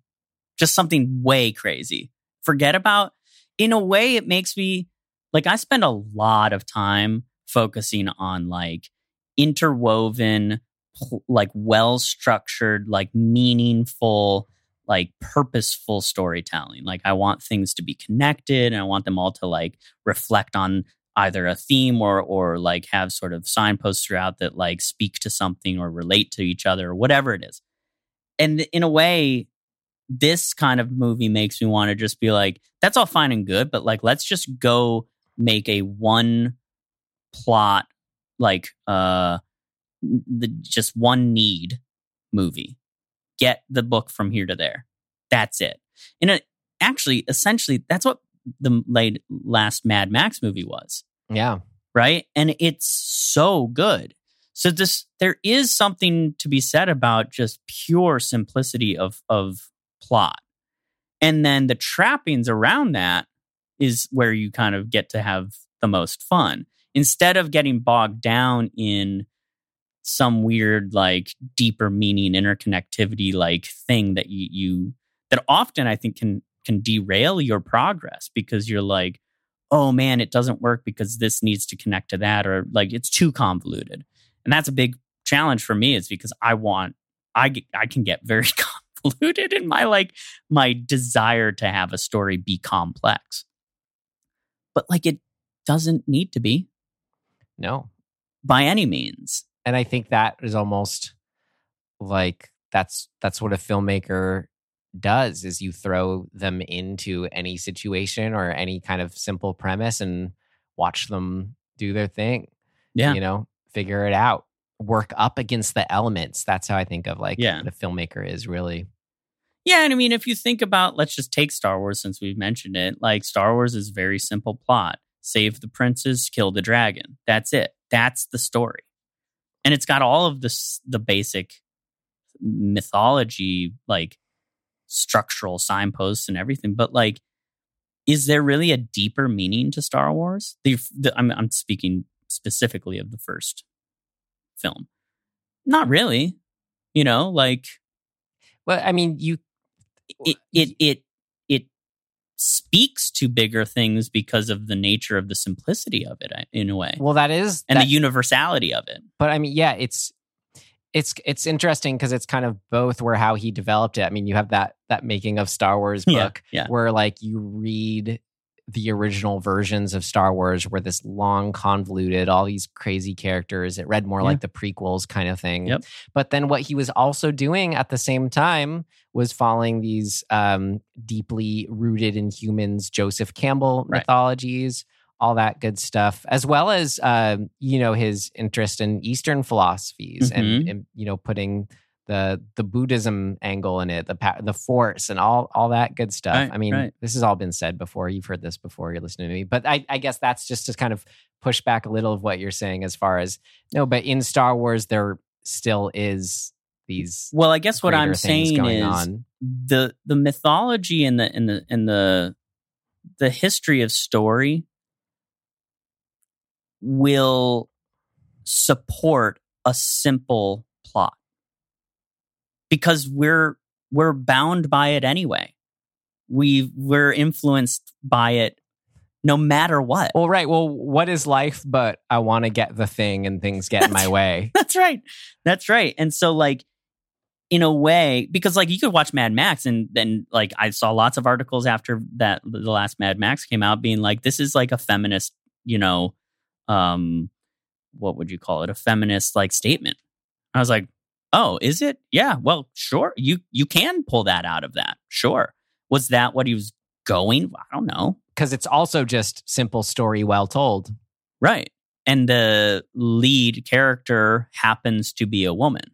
Just something way crazy. Forget about in a way it makes me like I spend a lot of time focusing on like interwoven like well structured like meaningful like purposeful storytelling. Like i want things to be connected and i want them all to like reflect on either a theme or or like have sort of signposts throughout that like speak to something or relate to each other or whatever it is. And in a way this kind of movie makes me want to just be like that's all fine and good but like let's just go make a one plot like uh the just one need movie get the book from here to there. That's it. And it, actually essentially that's what the late last mad max movie was. Yeah. right? And it's so good. So this there is something to be said about just pure simplicity of of plot. And then the trappings around that is where you kind of get to have the most fun. Instead of getting bogged down in some weird like deeper meaning interconnectivity like thing that you, you that often i think can can derail your progress because you're like oh man it doesn't work because this needs to connect to that or like it's too convoluted. And that's a big challenge for me is because i want i get, i can get very convoluted in my like my desire to have a story be complex. But like it doesn't need to be. No. by any means And I think that is almost like that's that's what a filmmaker does is you throw them into any situation or any kind of simple premise and watch them do their thing. yeah You know, figure it out. Work up against the elements. That's how I think of like Yeah. what a filmmaker is really. Yeah, and I mean, if you think about, let's just take Star Wars since we've mentioned it. Like Star Wars is very simple plot: save the princess, kill the dragon. That's it. That's the story, and it's got all of this the basic mythology, like structural signposts and everything. But like, is there really a deeper meaning to Star Wars? The, the I'm I'm speaking specifically of the first film. Not really. You know, like Well, I mean, you it it it it speaks to bigger things because of the nature of the simplicity of it in a way well that is and that, the universality of it but I mean, yeah, it's it's it's interesting because it's kind of both where how he developed it. I mean, you have that that making of Star Wars Yeah, book yeah. where like you read the original versions of Star Wars were this long, convoluted, all these crazy characters. It read more Yeah. like the prequels kind of thing. Yep. But then what he was also doing at the same time was following these um, deeply rooted in humans, Joseph Campbell Right. mythologies, all that good stuff, as well as um, you know his interest in Eastern philosophies and, Mhm. and you know putting the the Buddhism angle in it, the the force, and all all that good stuff. Right, I mean, right. this has all been said before. You've heard this before. You're listening to me, but I, I guess that's just to kind of push back a little of what you're saying as far as no. But in Star Wars, there still is these. Well, I guess what I'm saying is on. the the mythology and the and the and the the history of story will support a simple because we're we're bound by it anyway. We we're influenced by it no matter what. Well, right. Well, what is life? But I want to get the thing, and things get in my way. That's right. That's right. And so like in a way, because like you could watch Mad Max and then like I saw lots of articles after that the last Mad Max came out being like, this is like a feminist, you know, um what would you call it? A feminist like statement. I was like, oh, is it? Yeah, well, sure. You you can pull that out of that. Sure. Was that what he was going? I don't know. Because it's also just simple story well told. Right. And the lead character happens to be a woman.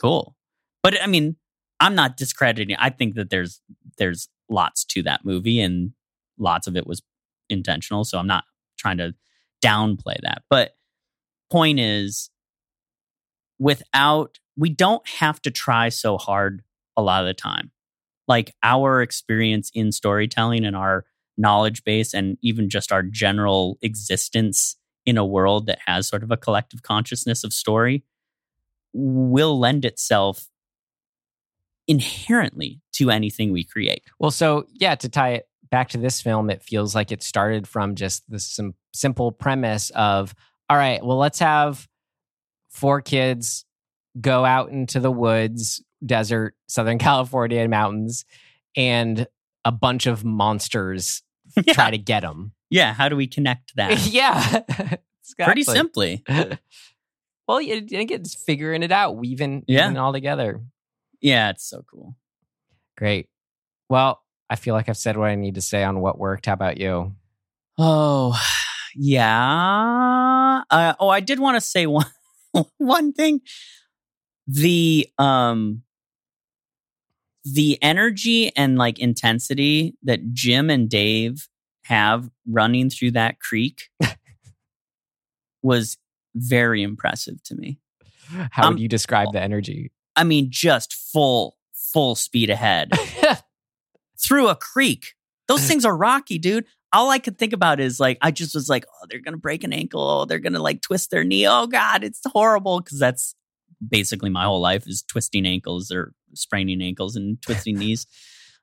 Cool. But I mean, I'm not discrediting. I think that there's there's lots to that movie and lots of it was intentional, so I'm not trying to downplay that. But point is without we don't have to try so hard a lot of the time. Like our experience in storytelling and our knowledge base and even just our general existence in a world that has sort of a collective consciousness of story will lend itself inherently to anything we create. Well, so yeah, to tie it back to this film, it feels like it started from just the sim- simple premise of, all right, well, let's have four kids go out into the woods, desert, Southern California mountains, and a bunch of monsters try to get them. Yeah, how do we connect that? yeah. Pretty simply. well, you, I think it's figuring it out, weaving, Yeah. weaving it all together. Yeah, it's so cool. Great. Well, I feel like I've said what I need to say on what worked. How about you? Oh, yeah. Uh, oh, I did want to say one one thing. The um the energy and like intensity that Jim and Dave have running through that creek was very impressive to me. How Um, would you describe the energy? I mean, just full full speed ahead through a creek. Those things are rocky, dude. All I could think about is like, I just was like, oh, they're gonna break an ankle. Oh, they're gonna like twist their knee. Oh God, it's horrible. Cause that's basically my whole life is twisting ankles or spraining ankles and twisting knees.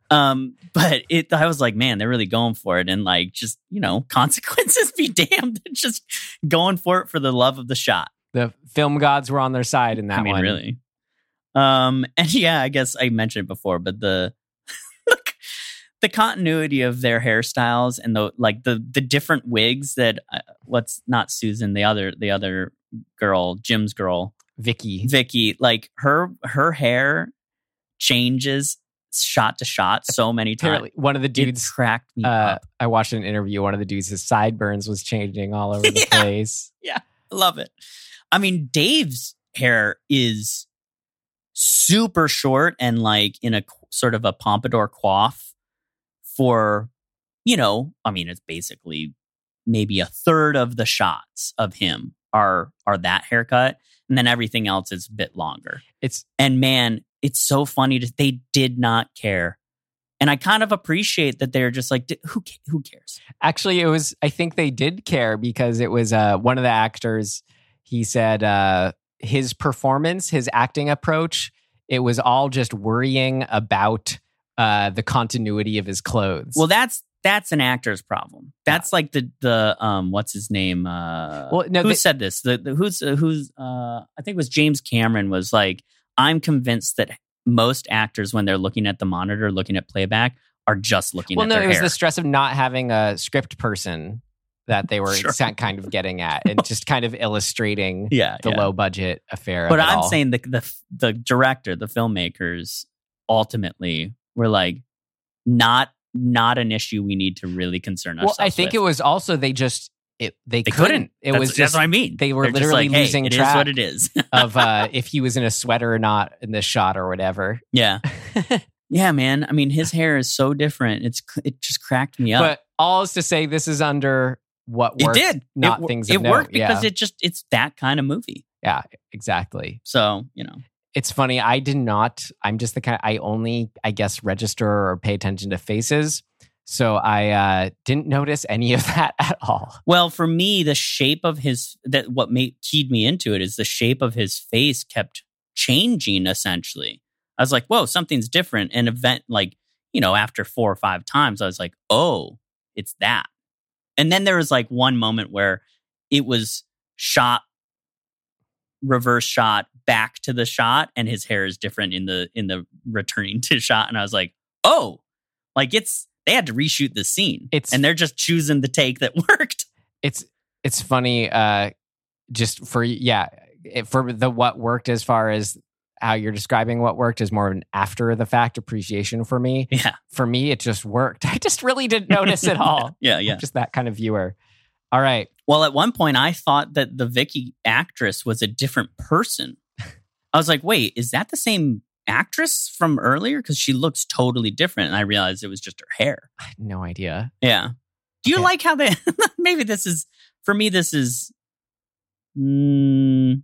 Um, but it I was like, man, they're really going for it. And like just, you know, consequences be damned. Just going for it for the love of the shot. the film gods were on their side in that I mean, one. really. Um, and yeah, I guess I mentioned it before, but the the continuity of their hairstyles and the like the the different wigs that uh, what's not Susan, the other the other girl, Jim's girl, Vicky. Vicky, like her her hair changes shot to shot so many times. One of the It dudes. cracked me Uh, up. I watched an interview. One of the dudes, his sideburns was changing all over the place. Yeah. place. I love it. I mean, Dave's hair is super short and like in a sort of a pompadour coif for, you know, I mean, it's basically maybe a third of the shots of him are are that haircut, and then everything else is a bit longer. It's And man, it's so funny that they did not care. And I kind of appreciate that they're just like, who who cares? actually it was. I think they did care because it was uh, one of the actors. He said uh, his performance, his acting approach, it was all just worrying about uh, the continuity of his clothes. Well, that's that's an actor's problem. That's like the the um what's his name? Uh, Well, no, who they- said this? The, the who's uh, who's uh I think it was James Cameron was like I'm convinced that most actors when they're looking at the monitor, looking at playback, are just looking well, at no, it was hair. the stress of not having a script person that they were Sure. kind of getting at, and just kind of illustrating yeah, the yeah. low budget affair. But I'm all. saying the the the director, the filmmakers, ultimately were like not not an issue we need to really concern ourselves. well. I think with. it was also they just it they, They couldn't. couldn't. It that's, was that's just what I mean. they were They're literally like, hey, losing it is track what it is. of uh, if he was in a sweater or not in this shot or whatever. yeah, yeah, man. I mean, his hair is so different. It's it just cracked me up. But all is to say, this is under what it did. not it, things. It of note. worked because yeah. it just it's that kind of movie. yeah, exactly. So you know, It's funny. I did not. I'm just the kind. I only, I guess, register or pay attention to faces. So I uh, didn't notice any of that at all. Well, for me, the shape of his that what made keyed me into it is the shape of his face kept changing. Essentially, I was like, "Whoa, something's different." And event like you know, after four or five times, I was like, "Oh, it's that." And then there was like one moment where it was shot, reverse shot back to the shot, and his hair is different in the in the returning to shot, and I was like, "Oh, like it's." They had to reshoot the scene, It's- and they're just choosing the take that worked. It's it's funny. Uh, just for yeah, it, for the what worked as far as how you're describing what worked is more of an after the fact appreciation for me. Yeah, For me, it just worked. I just really didn't notice it all. yeah, I'm yeah. just that kind of viewer. All right. Well, at one point, I thought that the Vicky actress was a different person. I was like, wait, is that the same actress from earlier? Because she looks totally different. And I realized it was just her hair. I had no idea. Yeah. Do you Okay. like how they, maybe this is, for me, this is, mm,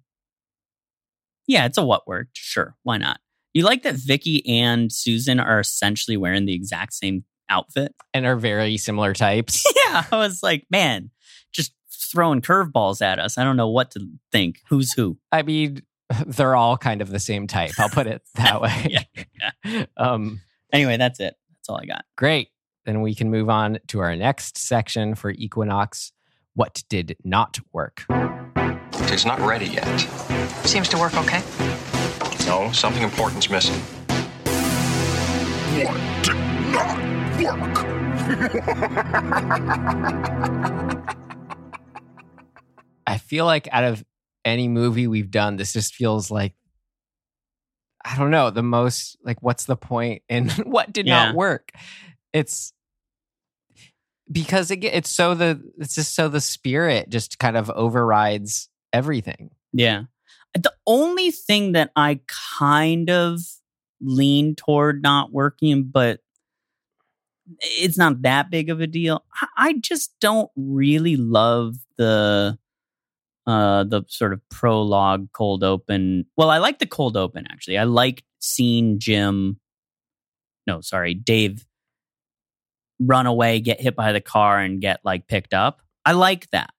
yeah, it's a what worked. Sure. Why not? You like that Vicky and Susan are essentially wearing the exact same outfit? And are very similar types. yeah, I was like, man, throwing curveballs at us. I don't know what to think. Who's who? I mean, they're all kind of the same type. I'll put it that way. Um, Anyway, that's it. That's all I got. great. Then we can move on to our next section for Equinox. What did not work? It's not ready yet. Seems to work okay. No, something important's missing. What did not work? I feel like out of any movie we've done, this just feels like I don't know the most like what's the point and what did Yeah. not work. It's because it, it's so the it's just so the spirit just kind of overrides everything. Yeah. The only thing that I kind of lean toward not working, but it's not that big of a deal. I- I just don't really love the uh the sort of prologue cold open. Well, I like the cold open actually. I like seeing Jim no, sorry, Dave run away, get hit by the car and get like picked up. I like that.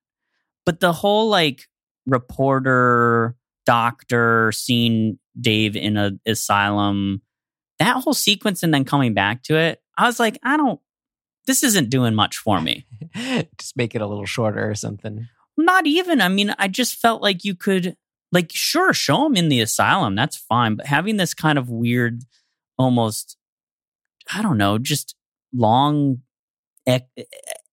But the whole like reporter, doctor, seeing Dave in a asylum, that whole sequence and then coming back to it, I was like, I don't this isn't doing much for me. just make it a little shorter or something. Not even. I mean, I just felt like you could, like, sure, show him in the asylum. That's fine. But having this kind of weird, almost, I don't know, just long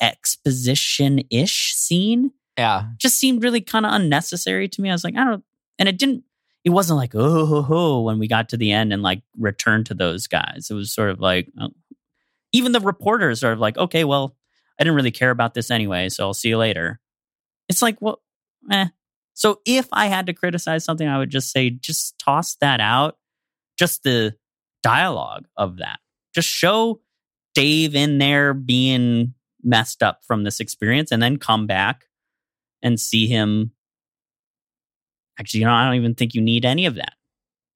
exposition ish scene Yeah, just seemed really kind of unnecessary to me. I was like, I don't, and it didn't, it wasn't like, oh, ho, ho, when we got to the end and like returned to those guys. It was sort of like, oh. even the reporters are like, okay, well, I didn't really care about this anyway, so I'll see you later. It's like, well, eh. So if I had to criticize something, I would just say, just toss that out. Just the dialogue of that. Just show Dave in there being messed up from this experience and then come back and see him. Actually, you know, I don't even think you need any of that.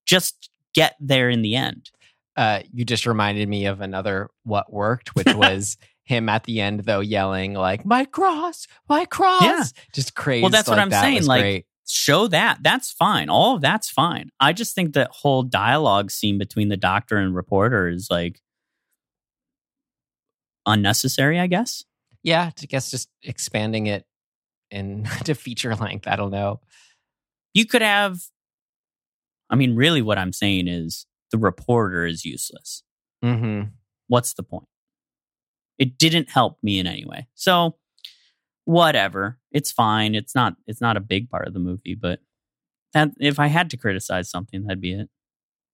Just get there in the end. uh, you just reminded me of another what worked, which was him at the end though yelling like "My cross, my cross!" Yeah. just crazy. Well, that's what I'm that saying, like- great. Show that. That's fine. All of that's fine. I just think that whole dialogue scene between the doctor and reporter is like unnecessary, I guess. yeah, I guess just expanding it in to feature length. I don't know. You could have, I mean, really what I'm saying is the reporter is useless. hmm what's the point? It didn't help me in any way. So whatever. It's fine. It's not it's not a big part of the movie, but that if I had to criticize something, that'd be it.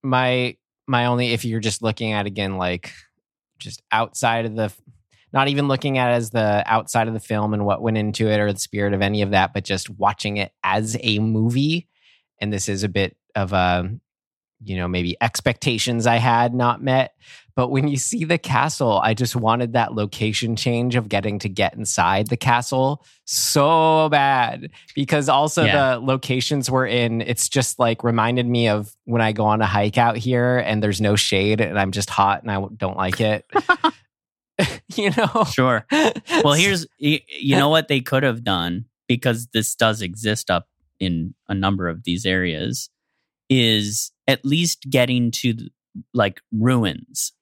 My my only if you're just looking at again like just outside of the not even looking at as the outside of the film and what went into it or the spirit of any of that, but just watching it as a movie. And this is a bit of a, you know, maybe expectations I had not met. But when you see the castle, I just wanted that location change of getting to get inside the castle so bad because also Yeah. the locations we're in, it's just like reminded me of when I go on a hike out here and there's no shade and I'm just hot and I don't like it. you know? Sure. Well, here's you know what they could have done because this does exist up in a number of these areas is at least getting to like ruins.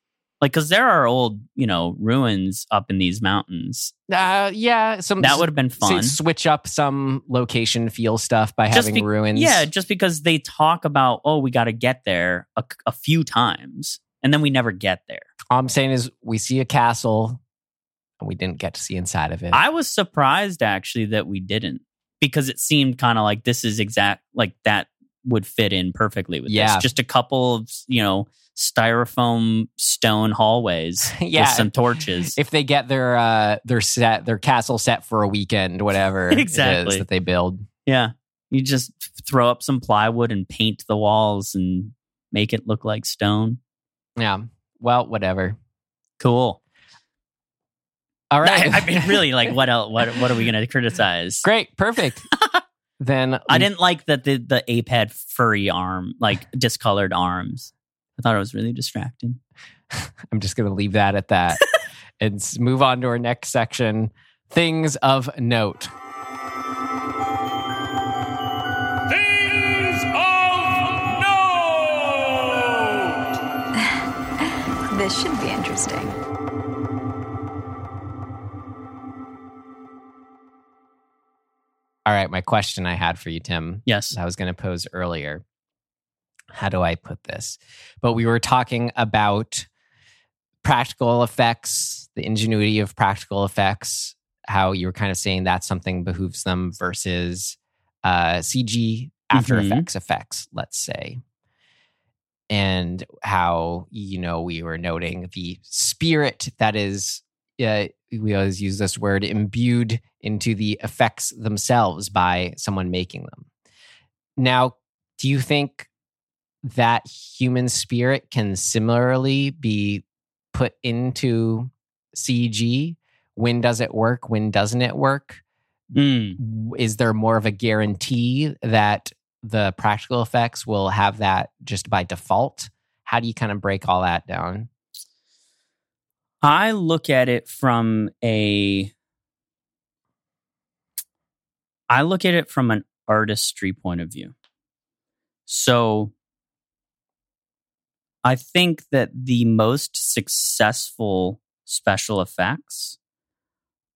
Like cuz there are old, you know, ruins up in these mountains. Uh, yeah, some That would have been fun. Switch up some location feel stuff by Just having be- ruins. Yeah, just because they talk about, oh, we got to get there a, a few times and then we never get there. All I'm saying is we see a castle and we didn't get to see inside of it. I was surprised actually that we didn't because it seemed kind of like this is exact like that would fit in perfectly with Yeah. this. Just a couple of you know styrofoam stone hallways Yeah. with some torches. if they get their uh their set their castle set for a weekend, whatever Exactly. is that they build. yeah, you just throw up some plywood and paint the walls and make it look like stone. Yeah. Well, whatever. Cool. All right. I, I mean, really, like what else? What what are we going to criticize? Great. Perfect. Then I didn't like that the the ape had furry arm, like discolored arms. I thought it was really distracting. I'm just going to leave that at that and move on to our next section things of note. This should be interesting. All right. My question I had for you, Tim, Yes. I was going to pose earlier. How do I put this? But we were talking about practical effects, the ingenuity of practical effects, how you were kind of saying that something behooves them versus uh, CG After Mhm. Effects effects, let's say. And how, you know, we were noting the spirit that is, uh, we always use this word, imbued into the effects themselves by someone making them. Now, do you think that human spirit can similarly be put into CG? When does it work? When doesn't it work? Mm. Is there more of a guarantee that the practical effects will have that just by default? How do you kind of break all that down? I look at it from a I look at it from an artistry point of view. So I think that the most successful special effects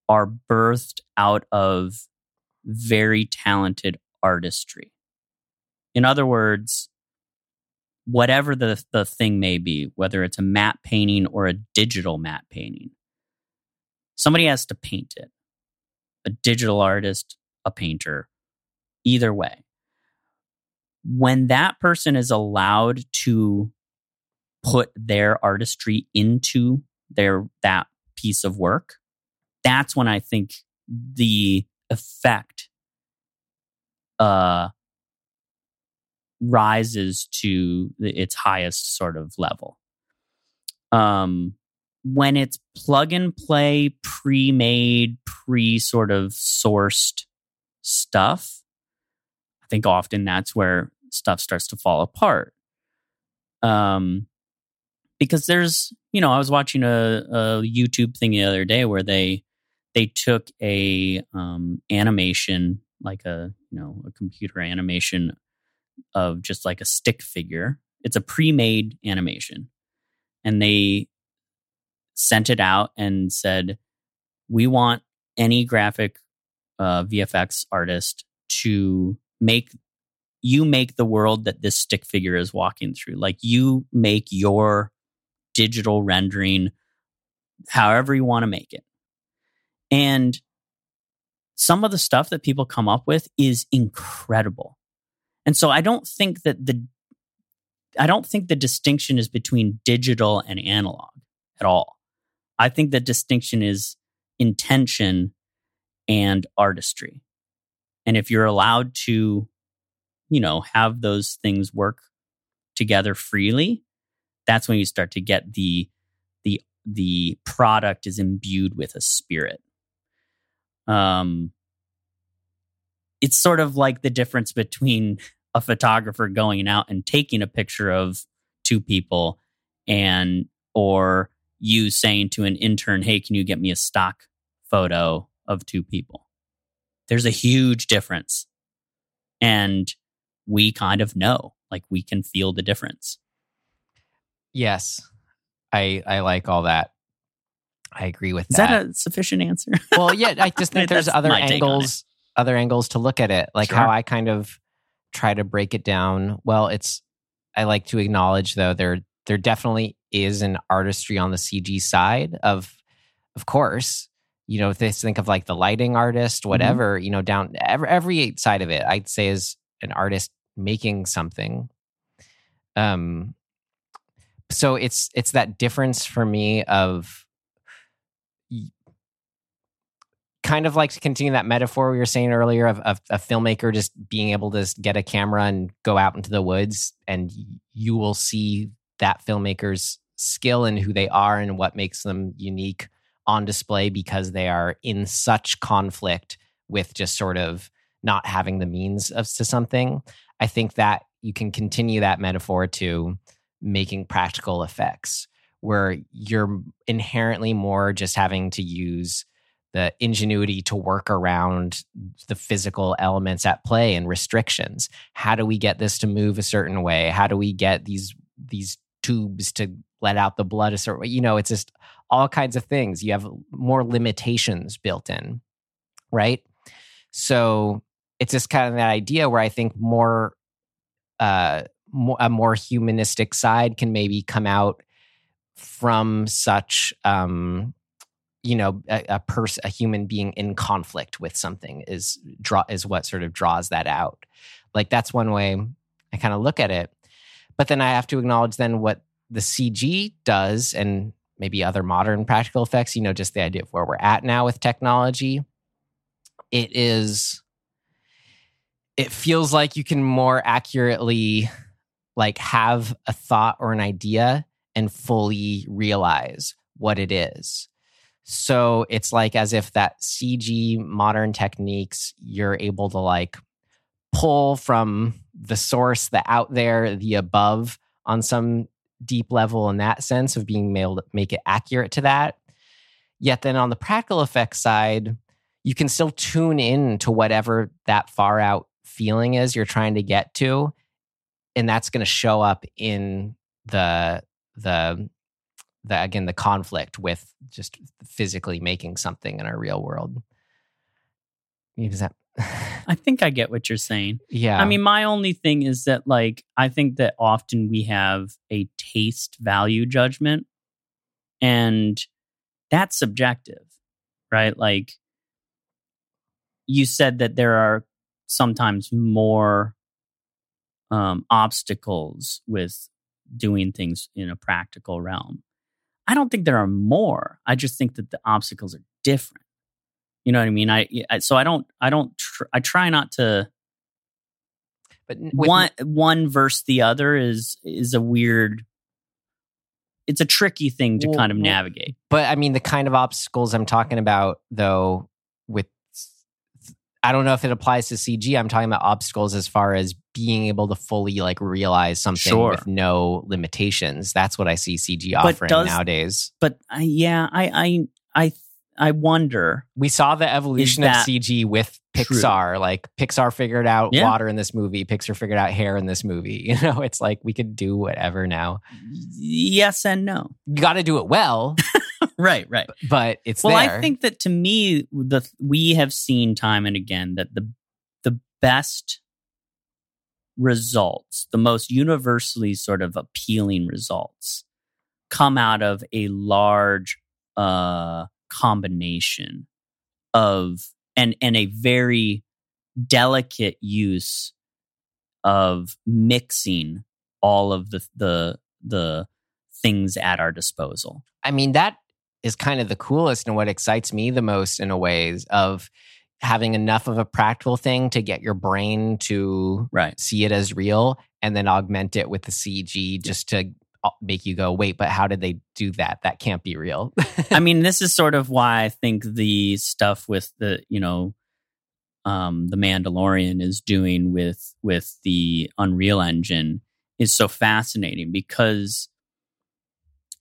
are birthed out of very talented artistry. In other words, whatever the, the thing may be, whether it's a matte painting or a digital matte painting, somebody has to paint it. A digital artist, a painter, either way. When that person is allowed to put their artistry into their that piece of work, that's when I think the effect uh rises to its highest sort of level. Um, when it's plug and play, pre made, pre sort of sourced stuff, I think often that's where stuff starts to fall apart. Um, because there's, you know, I was watching a, a YouTube thing the other day where they they took a um, animation, like a you know a computer animation of just like a stick figure. It's a pre-made animation, and they sent it out and said, "We want any graphic uh, VFX artist to make you make the world that this stick figure is walking through. Like you make your digital rendering, however you want to make it." And some of the stuff that people come up with is incredible. And so I don't think that the I don't think the distinction is between digital and analog at all. I think the distinction is intention and artistry. And if you're allowed to, you know, have those things work together freely, that's when you start to get the the the product is imbued with a spirit. Um it's sort of like the difference between a photographer going out and taking a picture of two people and or you saying to an intern, "Hey, can you get me a stock photo of two people?" There's a huge difference. And we kind of know, like we can feel the difference. Yes. I I like all that. I agree with Is that. that a sufficient answer? well, yeah, I just think there's other my take on it. angles other angles to look at it. Like Sure. how I kind of try to break it down. Well, it's I like to acknowledge though there there definitely is an artistry on the CG side of of course. You know, if they think of like the lighting artist, Mm-hmm. whatever, you know, down every, every side of it, I'd say is an artist making something. Um so it's it's that difference for me of kind of like to continue that metaphor we were saying earlier of, of a filmmaker just being able to get a camera and go out into the woods and you will see that filmmaker's skill and who they are and what makes them unique on display because they are in such conflict with just sort of not having the means of to something. I think that you can continue that metaphor to making practical effects where you're inherently more just having to use the ingenuity to work around the physical elements at play and restrictions. How do we get this to move a certain way? How do we get these these tubes to let out the blood a certain way? You know, it's just all kinds of things. You have more limitations built in, right? So it's just kind of that idea where I think more uh more, a more humanistic side can maybe come out from such um you know a, a person a human being in conflict with something is draw is what sort of draws that out. Like that's one way i kind of look at it. But then i have to acknowledge then what the cg does and maybe other modern practical effects you know just the idea of where we're at now with technology. It is it feels like you can more accurately like have a thought or an idea and fully realize what it is so it's like as if that CG modern techniques, you're able to like pull from the source, the out there, the above on some deep level in that sense of being able to make it accurate to that. Yet then on the practical effects side, you can still tune in to whatever that far out feeling is you're trying to get to. And that's going to show up in the the the again the conflict with just physically making something in our real world. Does that? I think I get what you're saying. yeah. I mean, my only thing is that, like, I think that often we have a taste value judgment, and that's subjective, right? Like, you said that there are sometimes more um, obstacles with doing things in a practical realm. I don't think there are more. I just think that the obstacles are different. You know what I mean? I, I so I don't I don't tr- I try not to but with- one one versus the other is is a weird it's a tricky thing to Well, kind of navigate But I mean, the kind of obstacles I'm talking about, though, I don't know if it applies to CG. I'm talking about obstacles as far as being able to fully like realize something Sure. with no limitations. That's what I see CG offering does- nowadays. but I, yeah i i i i wonder We saw the evolution of CG with true? Pixar. Like Pixar figured out Yeah. water in this movie. Pixar figured out hair in this movie. You know, it's like we could do whatever now. yes and no You got to do it well, right right but it's well there. i think that to me the we have seen time and again that the the best results the most universally sort of appealing results come out of a large uh combination of and and a very delicate use of mixing all of the the the things at our disposal I mean that is kind of the coolest and what excites me the most in a ways of having enough of a practical thing to get your brain to Right. see it as real and then augment it with the CG just to uh, make you go, wait, but how did they do that? That can't be real. I mean, this is sort of why I think the stuff with the, you know, um, the Mandalorian is doing with with the Unreal Engine is so fascinating because,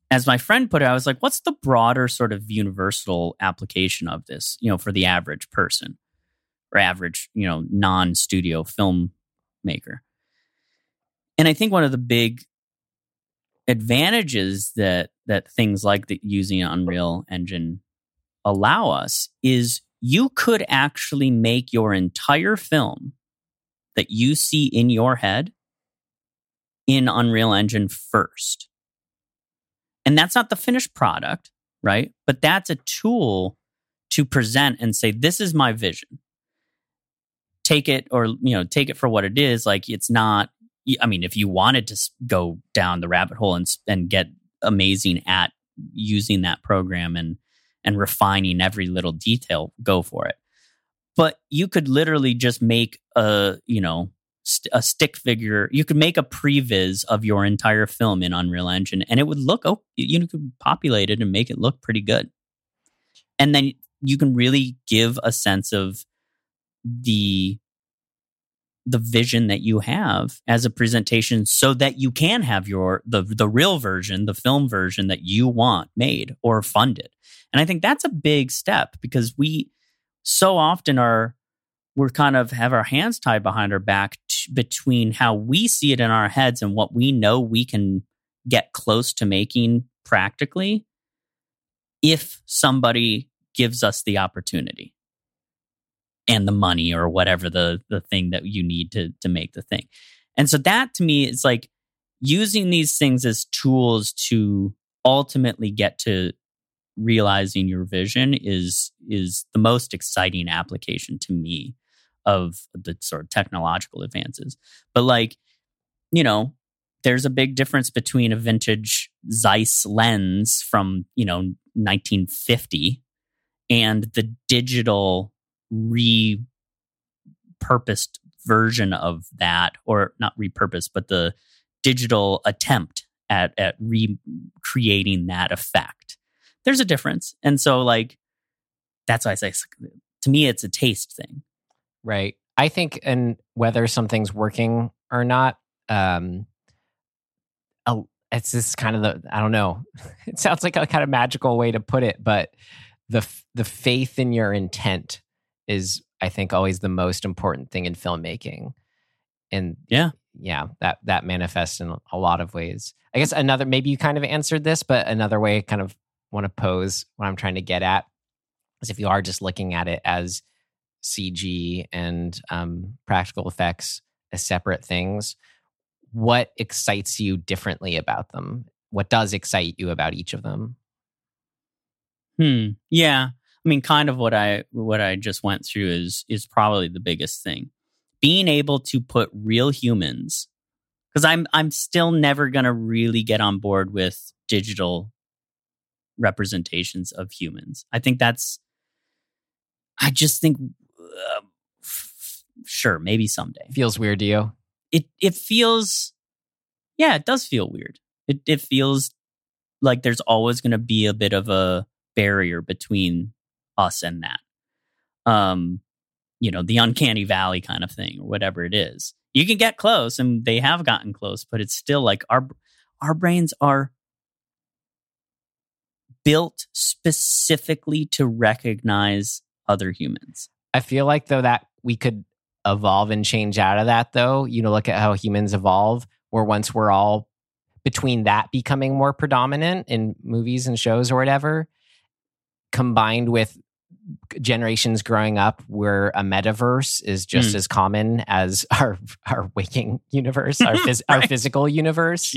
as my friend put it, I was like, "What's the broader sort of universal application of this? You know, for the average person or average, you know, non-studio filmmaker?" And I think one of the big advantages that that things like the, using Unreal Engine allow us is you could actually make your entire film that you see in your head in Unreal Engine first. And that's not the finished product, right? But that's a tool to present and say this is my vision. Take it or you know, take it for what it is, like it's not I mean, if you wanted to go down the rabbit hole and and get amazing at using that program and and refining every little detail, go for it. But you could literally just make a you know st- a stick figure. You could make a previs of your entire film in Unreal Engine, and it would look oh you could populate it and make it look pretty good. And then you can really give a sense of the the vision that you have as a presentation so that you can have your the the real version the film version that you want made or funded and i think that's a big step because we so often are we're kind of have our hands tied behind our back between how we see it in our heads and what we know we can get close to making practically if somebody gives us the opportunity and the money or whatever the the thing that you need to to make the thing. And so that to me is like using these things as tools to ultimately get to realizing your vision is is the most exciting application to me of the sort of technological advances. But like, you know, there's a big difference between a vintage Zeiss lens from, you know, 1950 and the digital repurposed version of that or not repurposed but the digital attempt at at recreating that effect. There's a difference. And so like that's why i say to me it's a taste thing Right. I think, and whether something's working or not, um, a- it's just kind of the I don't know. It sounds like a kind of magical way to put it, but the the faith in your intent is, I think, always the most important thing in filmmaking. And Yeah. yeah, that that manifests in a lot of ways. I guess another maybe you kind of answered this, but another way I kind of want to pose what I'm trying to get at is if you are just looking at it as CG and um, practical effects as separate things, what excites you differently about them? What does excite you about each of them? Hmm. Yeah. I mean, kind of what I what I just went through is is probably the biggest thing. Being able to put real humans, because I'm I'm still never gonna really get on board with digital representations of humans. I think that's. I just think, uh, f- sure, maybe someday. Feels weird to you? it it feels yeah it does feel weird. It it feels like there's always going to be a bit of a barrier between us and that. Um you know the uncanny valley kind of thing or whatever it is. You can get close and they have gotten close but it's still like our our brains are built specifically to recognize other humans I feel like though that we could evolve and change out of that though. You know, look at how humans evolve, where once we're all between that becoming more predominant in movies and shows or whatever, combined with generations growing up where a metaverse is just Hmm. as common as our our waking universe, our phys- our physical universe.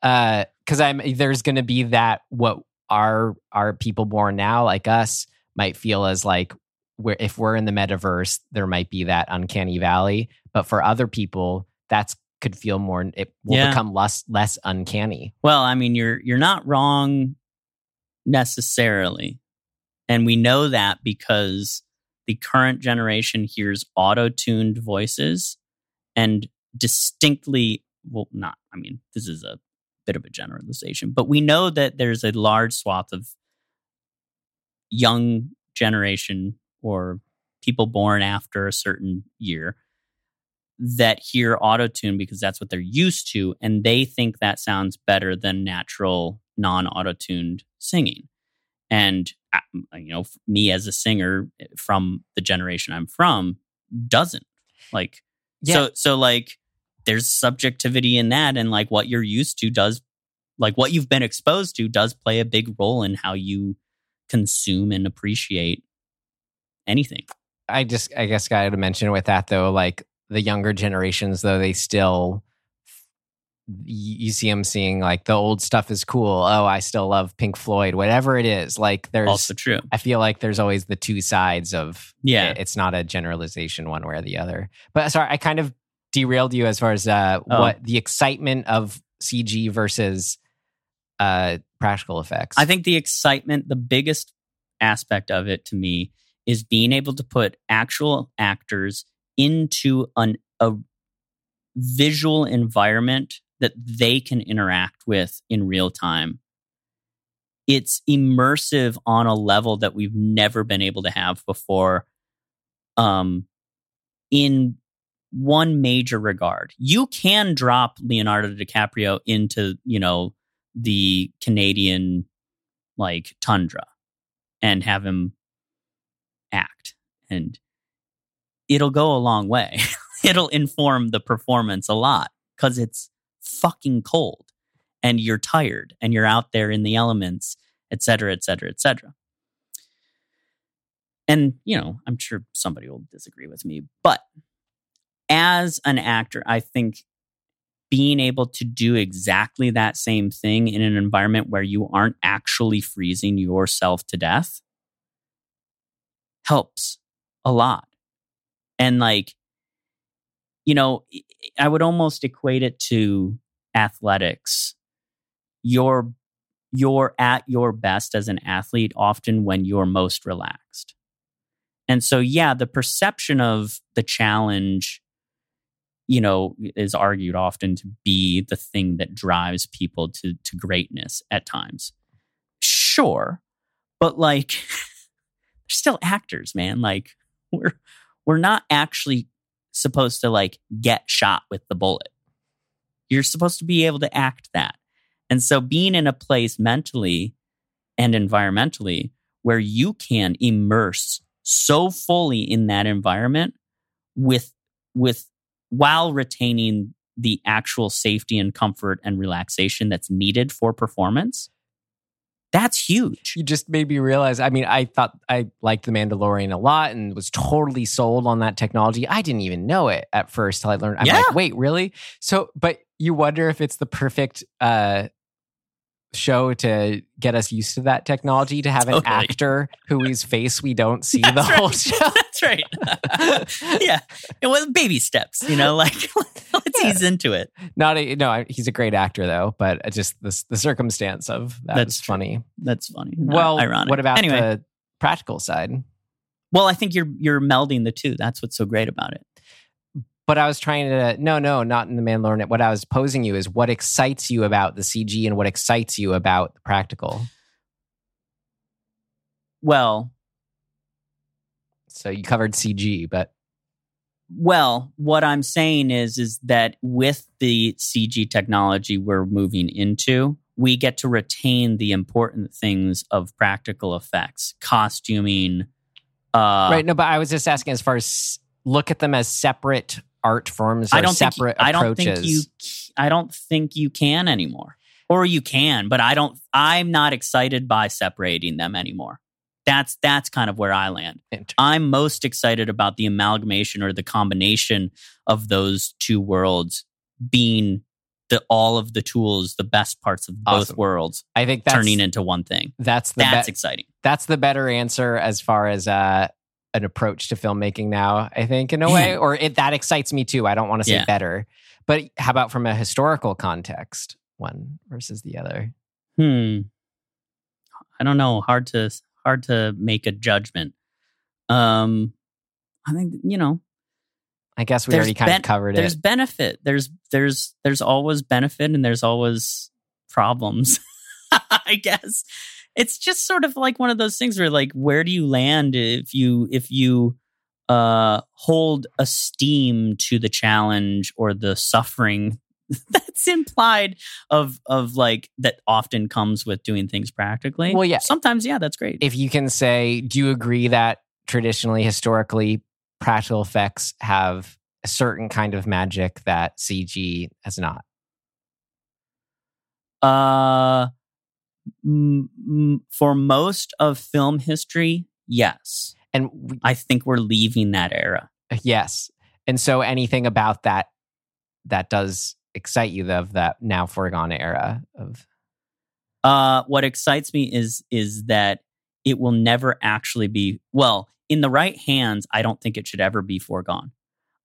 Because I'm there's going to be that what our our people born now like us might feel as like where if we're in the metaverse there might be that uncanny valley but for other people that's could feel more it will Yeah. become less less uncanny Well, I mean, you're you're not wrong necessarily. And we know that because the current generation hears auto tuned voices and distinctly, well, not, I mean, this is a bit of a generalization, but we know that there's a large swath of young generation or people born after a certain year that hear auto tune because that's what they're used to and they think that sounds better than natural non auto tuned singing and uh, you know me as a singer eh, from the generation i'm from doesn't like Yeah. so so like there's subjectivity in that and like what you're used to does like what you've been exposed to does play a big role in how you consume and appreciate anything I just, I guess, got to mention with that though, like the younger generations, though they still, you see them seeing like the old stuff is cool. Oh, I still love Pink Floyd, whatever it is. Like there's, also true I feel like there's always the two sides of Yeah. it- It's not a generalization one way or the other. But sorry, I kind of derailed you as far as uh, Oh. what the excitement of CG versus uh, practical effects. I think the excitement, the biggest aspect of it to me is being able to put actual actors into an, a visual environment that they can interact with in real time. It's immersive on a level that we've never been able to have before. Um, in one major regard, you can drop Leonardo DiCaprio into, you know, the Canadian like tundra and have him act and it'll go a long way. It'll inform the performance a lot because it's fucking cold and you're tired and you're out there in the elements et cetera et cetera et cetera. And you know i'm sure somebody will disagree with me but as an actor i think being able to do exactly that same thing in an environment where you aren't actually freezing yourself to death helps a lot. And like, you know, I would almost equate it to athletics. You're you're at your best as an athlete often when you're most relaxed. And so yeah, the perception of the challenge you know is argued often to be the thing that drives people to to greatness at times. Sure, but like still actors, man. Like we're we're not actually supposed to like get shot with the bullet. You're supposed to be able to act that. And so being in a place mentally and environmentally where you can immerse so fully in that environment with with while retaining the actual safety and comfort and relaxation that's needed for performance that's huge you just made me realize. I mean, I thought I liked The Mandalorian a lot and was totally sold on that technology. I didn't even know it at first till I learned. I'm Yeah. like, wait, really? So, but you wonder if it's the perfect uh, show to get us used to that technology to have an Totally. actor whose face we don't see the whole right. show. That's right yeah it was baby steps you know like let's Yeah. ease into it Not a no. He's a great actor though, but just the the circumstance of that That's funny. that's funny Well, ironic what about anyway the practical side? well i think you're you're melding the two that's what's so great about it But I was trying to no, no, not in the Mandalorian. What I was posing you is what excites you about the CG and what excites you about the practical. well So you covered CG, but Well, what I'm saying is is that with the CG technology we're moving into, we get to retain the important things of practical effects, costuming. Uh, right. No, but I was just asking as far as look at them as separate art forms or I don't separate think you, I don't approaches. think you. I don't think you can anymore, or you can, but I don't. I'm not excited by separating them anymore. That's that's kind of where I land. I'm most excited about the amalgamation or the combination of those two worlds being the all of the tools, the best parts of both Awesome. worlds I think that's turning into one thing. that's the That's be- exciting. that's the better answer as far as uh, an approach to filmmaking now. I think in a way, Man. or it that excites me too. I don't want to say Yeah. better, but how about from a historical context, one versus the other? Hmm. I don't know. Hard to hard to make a judgment. Um, I think you know. I guess we already kind ben- of covered There's it. There's benefit. There's there's there's always benefit and there's always problems. I guess it's just sort of like one of those things where like where do you land if you if you uh hold esteem to the challenge or the suffering that's implied of of like that often comes with doing things practically. Well, yeah. Sometimes yeah, that's great. If you can say, do you agree that traditionally, historically, practical effects have a certain kind of magic that CG has not? Uh, m- m- for most of film history, yes. And we, I think we're leaving that era. yes, and so anything about that that does excite you of that now foregone era of Uh, what excites me is is that it will never actually be well in the right hands. I don't think it should ever be foregone.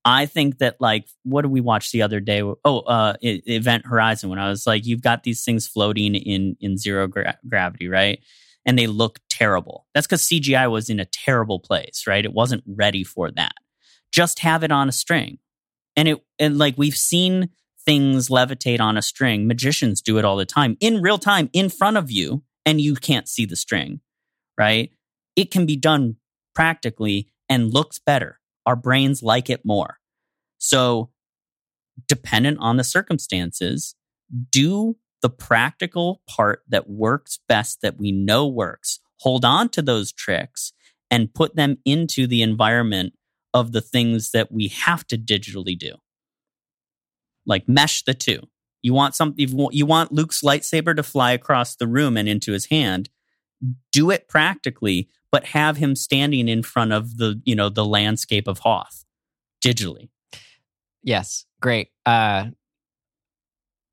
I think that like what did we watch the other day? Oh, uh, Event Horizon. When I was like, you've got these things floating in in zero gra- gravity, right? And they look terrible. That's because CGI was in a terrible place, right? It wasn't ready for that. Just have it on a string, and it and like we've seen things levitate on a string. Magicians do it all the time in real time in front of you, and you can't see the string, right? It can be done practically and looks better. Our brains like it more. So, dependent on the circumstances, do the practical part that works best, that we know works. Hold on to those tricks and put them into the environment of the things that we have to digitally do like mesh the two. You want something you want Luke's lightsaber to fly across the room and into his hand. Do it practically, but have him standing in front of the, you know, the landscape of Hoth digitally. yes, great. Uh,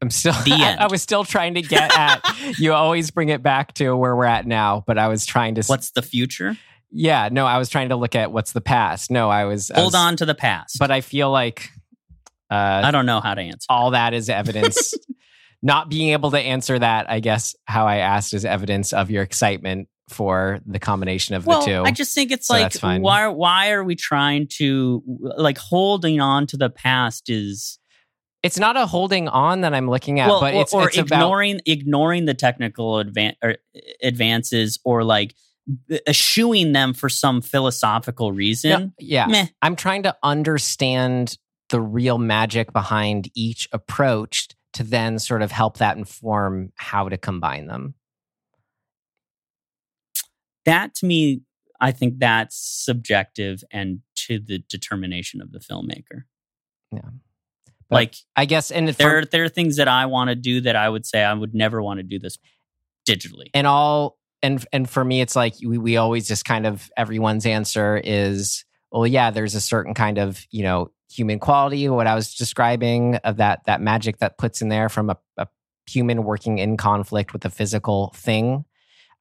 I'm still. The I, end. I was still trying to get at. you always bring it back to where we're at now, but I was trying to. What's the future? Yeah, no, I was trying to look at what's the past. No, I was. I Hold was- on to the past. but I feel like uh, I don't know how to answer. all that is evidence. Not being able to answer that, I guess, how I asked is evidence of your excitement for the combination of the two. I just think it's So like why why are we trying to like holding on to the past is it's not a holding on that I'm looking at, well, but or, it's, or it's about ignoring ignoring the technical advan- or advances or like eschewing them for some philosophical No, reason. yeah. Meh. I'm trying to understand the real magic behind each approach to then sort of help that inform how to combine them. That to me, I think that's subjective and to the determination of the filmmaker. But like I guess, and for- there, there are things that I want to do that I would say I would never want to do this digitally. and all and and for me it's like we, we always just kind of everyone's answer is well yeah there's a certain kind of you know human quality what i was describing of that that magic that puts in there from a, a human working in conflict with a physical thing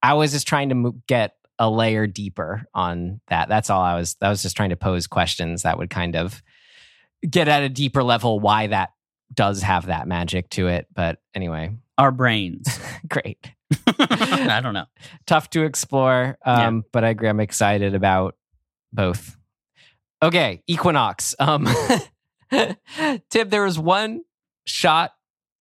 i was just trying to mo- get a layer deeper on that that's all i was i was just trying to pose questions that would kind of get at a deeper level why that does have that magic to it but anyway Our brains. great I don't know. tough to explore. Um, but I agree. I'm excited about both. Okay, Equinox. Um, Tib, there was one shot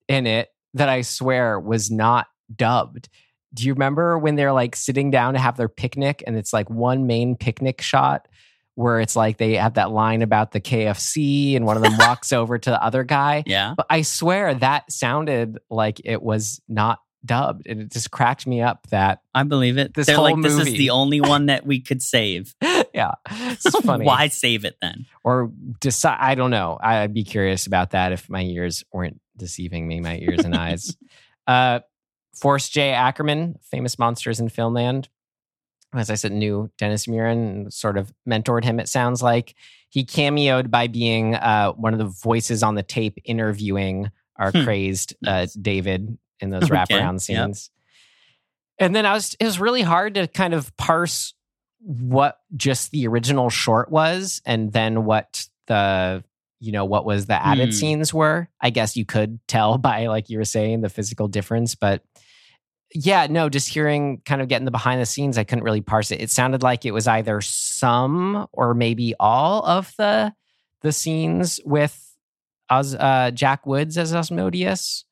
in it that I swear was not dubbed. Do you remember when they're like sitting down to have their picnic and it's like one main picnic shot where it's like they have that line about the KFC and one of them walks over to the other guy? Yeah. But I swear that sounded like it was not dubbed and it just cracked me up that I believe it. This They're whole like, this is the only one that we could save. yeah it's funny. Why save it then? or decide i don't know. I'd be curious about that if my ears weren't deceiving me my ears and eyes. Uh forrest j. Ackerman famous monsters in filmland. As i said knew dennis muren and sort of mentored him it sounds like. He cameoed by being uh one of the voices on the tape interviewing our crazed uh david in those Okay, wraparound yep. scenes and then I was it was really hard to kind of parse what just the original short was and then what the you know what was the added Hmm. scenes were. I guess you could tell by like you were saying the physical difference, but yeah, no, just hearing kind of getting the behind the scenes, I couldn't really parse it. It sounded like it was either some or maybe all of the the scenes with Os, uh, Jack Woods as Asmodeus,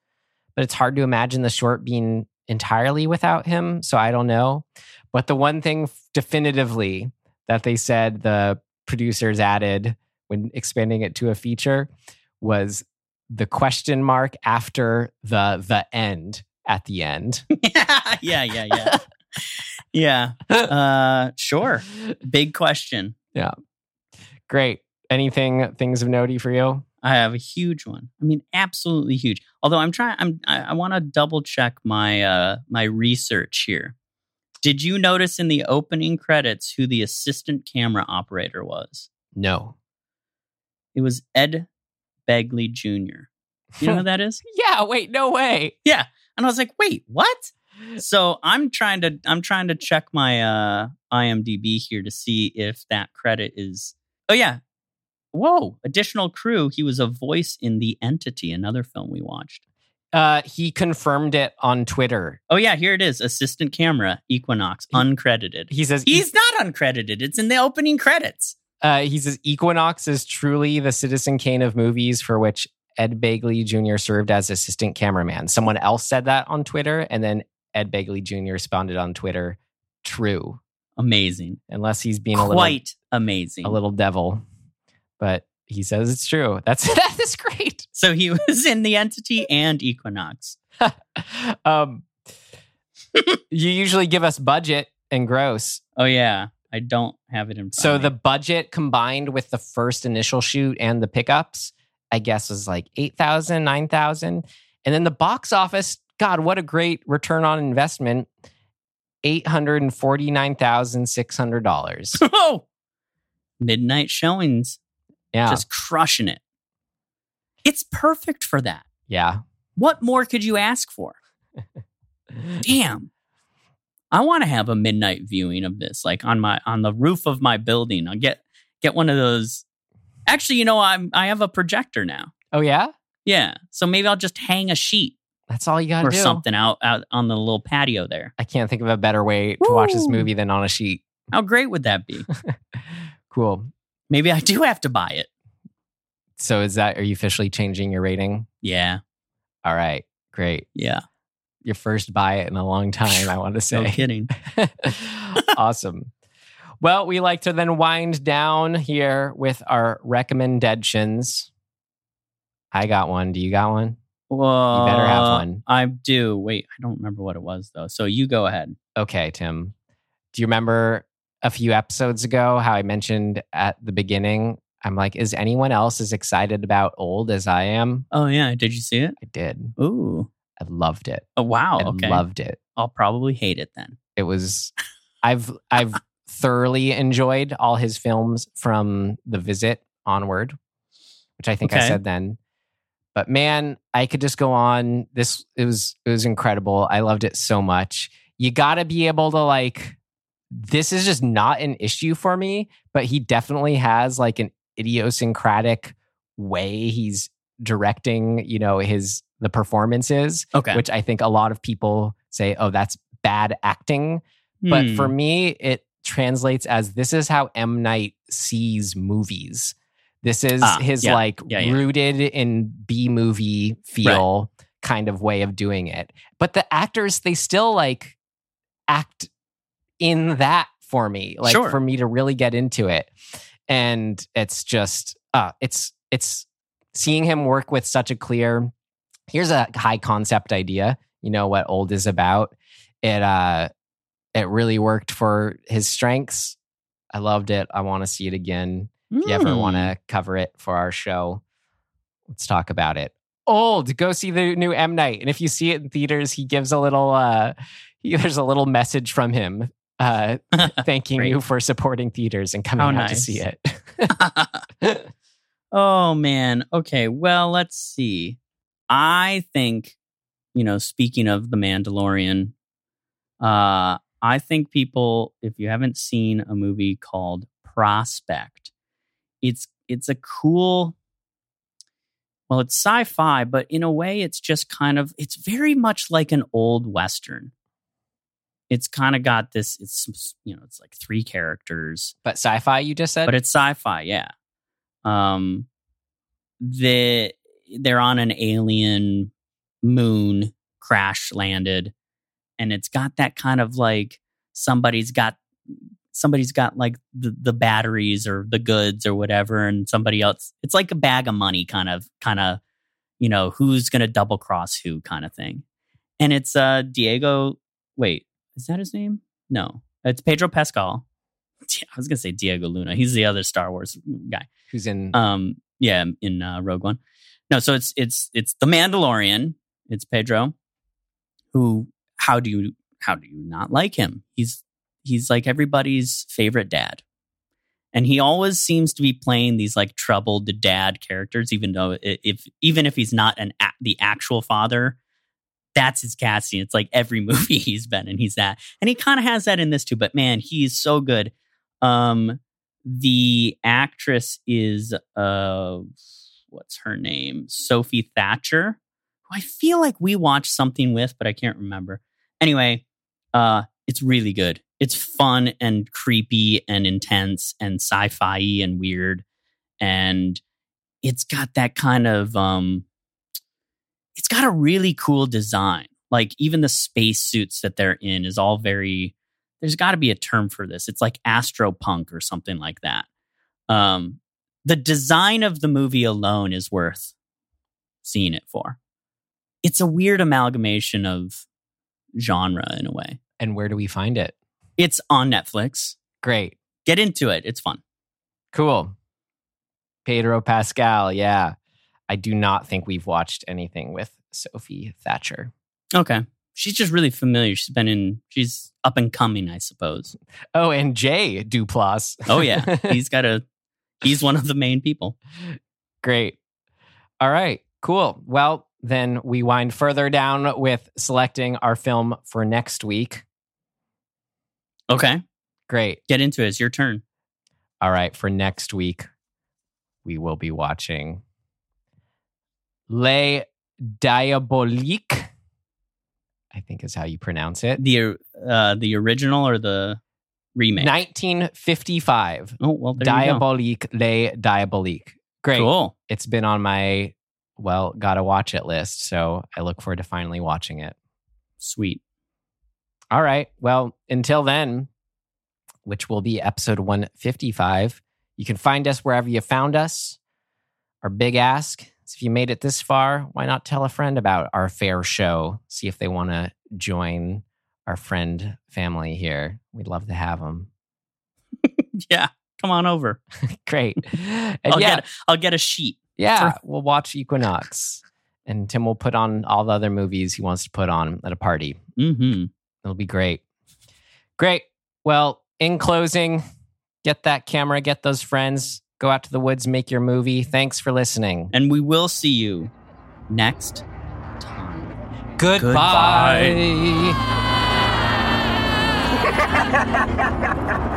but it's hard to imagine the short being entirely without him. So I don't know. But the one thing definitively that they said the producers added when expanding it to a feature was the question mark after the the end at the end. yeah, yeah, yeah, yeah. yeah. Uh, sure. Big question. Yeah. Great. Anything things of notey for you? I have a huge one. I mean, absolutely huge. Although I'm trying, I'm I, I want to double check my uh my research here. Did you notice in the opening credits who the assistant camera operator was? No. It was Ed Begley Jr. You know who that is? Yeah, wait, no way. Yeah. And I was like, wait, what? So I'm trying to I'm trying to check my uh IMDb here to see if that credit is Oh yeah. Whoa, additional crew. He was a voice in The Entity, another film we watched. Uh he confirmed it on Twitter. Oh yeah, here it is. Assistant camera, Equinox, uncredited. He says He's not uncredited. It's in the opening credits. Uh, he says Equinox is truly the Citizen Kane of movies for which Ed Begley Jr. served as assistant cameraman. Someone else said that on Twitter, and then Ed Begley Jr. responded on Twitter, "True." Amazing. Unless he's being Quite a little amazing. a little devil, but he says it's true. That's that is great. So he was in the entity and Equinox. um, you usually give us budget and gross. Oh yeah, I don't have it in. So the budget combined with the first initial shoot and the pickups, I guess, was like 8,000, 9,000. And then the box office, God, what a great return on investment. $849,600. oh, midnight showings, Yeah. just crushing it. It's perfect for that. yeah. What more could you ask for? Damn. I want to have a midnight viewing of this, like on my on the roof of my building. I'll get get one of those. Actually, you know, I'm I have a projector now. Oh, yeah? Yeah, so maybe I'll just hang a sheet That's all you got to or do. something out out on the little patio there. I can't think of a better way to watch this movie than on a sheet. How great would that be? Cool. Maybe I do have to buy it. So is that, are you officially changing your rating? Yeah, All right. Great. yeah. Your first buy it in a long time, I want to say. No kidding. awesome. Well, we like to then wind down here with our recommendations. I got one. Do you got one? Well, better have one. I do. Wait, I don't remember what it was though. So you go ahead. Okay, Tim. Do you remember a few episodes ago how I mentioned at the beginning? I'm like, is anyone else as excited about old as I am? Oh yeah, did you see it? I did. Ooh. I loved it. Oh wow. I okay. loved it. I'll probably hate it then. It was I've I've thoroughly enjoyed all his films from The Visit onward, which I think I said then. But man, I could just go on. This it was it was incredible. I loved it so much. You got to be able to like this is just not an issue for me, but he definitely has like an idiosyncratic way he's directing, you know, his the performances, Okay. which I think a lot of people say, "Oh, that's bad acting." But Hmm. for me, it translates as this is how M. Night sees movies. This is Ah, his yeah. like Yeah, yeah. rooted in B movie feel kind of way of doing it. But the actors, they still like act in that for me, like Sure. for me to really get into it. And it's just, uh, it's, it's seeing him work with such a clear, here's a high concept idea. You know what old is about. It, uh, it really worked for his strengths. I loved it. I want to see it again. If you ever Hmm. want to cover it for our show, let's talk about it. Old, go see the new M Night, and if you see it in theaters, he gives a little. uh he, There's a little message from him, uh thanking you for supporting theaters and coming How out to see it. oh man. Okay. Well, let's see. I think, you know, speaking of the Mandalorian, uh, I think people, if you haven't seen a movie called Prospect, it's it's a cool. Well, it's sci-fi, but in a way, it's just kind of it's very much like an old western. It's kind of got this. It's you know, it's like three characters, But sci-fi, you just said. but it's sci-fi. Yeah. Um, the they're on an alien moon crash landed, and it's got that kind of like somebody's got somebody's got like the, the batteries or the goods or whatever and somebody else it's like a bag of money kind of kind of you know who's gonna double cross who kind of thing and it's uh diego wait is that his name? No. It's pedro pascal. I was gonna say diego luna. He's the other star wars guy. Who's in um yeah in uh, rogue one. No so it's it's it's the mandalorian. It's pedro who how do you how do you not like him? He's he's like everybody's favorite dad. And he always seems to be playing these like troubled dad characters even though if even if he's not an the actual father that's his casting it's like every movie he's been in he's that. And he kind of has that in this too but man he's so good. Um the actress is uh what's her name? Sophie thatcher who i feel like we watched something with but i can't remember. Anyway uh it's really good. It's fun and creepy and intense and sci-fi and weird. And it's got that kind of um it's got a really cool design like even the space suits that they're in is all very there's got to be a term for this it's like astropunk or something like that um the design of the movie alone is worth seeing it for it's a weird amalgamation of genre in a way and where do we find it? it's on netflix Great. get into it it's fun Cool. Pedro Pascal, yeah. I do not think we've watched anything with Sophie Thatcher. okay she's just really familiar she's been in she's up and coming i suppose Oh, and Jay Duplass. oh yeah he's got a he's one of the main people Great. All right, cool. Well, then we wind further down with selecting our film for next week. okay Great. get into it it's your turn All right, for next week, we will be watching Les Diaboliques. I think is how you pronounce it. the uh the original or the remake 1955. oh well there you go. Diabolique, Les Diaboliques. Great. cool It's been on my, well, gotta watch it list. So I look forward to finally watching it. sweet All right. Well, until then, which will be episode 155, you can find us wherever you found us. Our big ask is if you made it this far, why not tell a friend about our fair show? See if they want to join our friend family here. We'd love to have them. yeah come on over Great. And I'll yeah, get I'll get a sheet. yeah, for- we'll watch Equinox. And Tim will put on all the other movies he wants to put on at a party. Mm-hmm. It'll be great. Great. Well, in closing, get that camera, get those friends, go out to the woods, make your movie. Thanks for listening. And we will see you next time. Goodbye. Goodbye.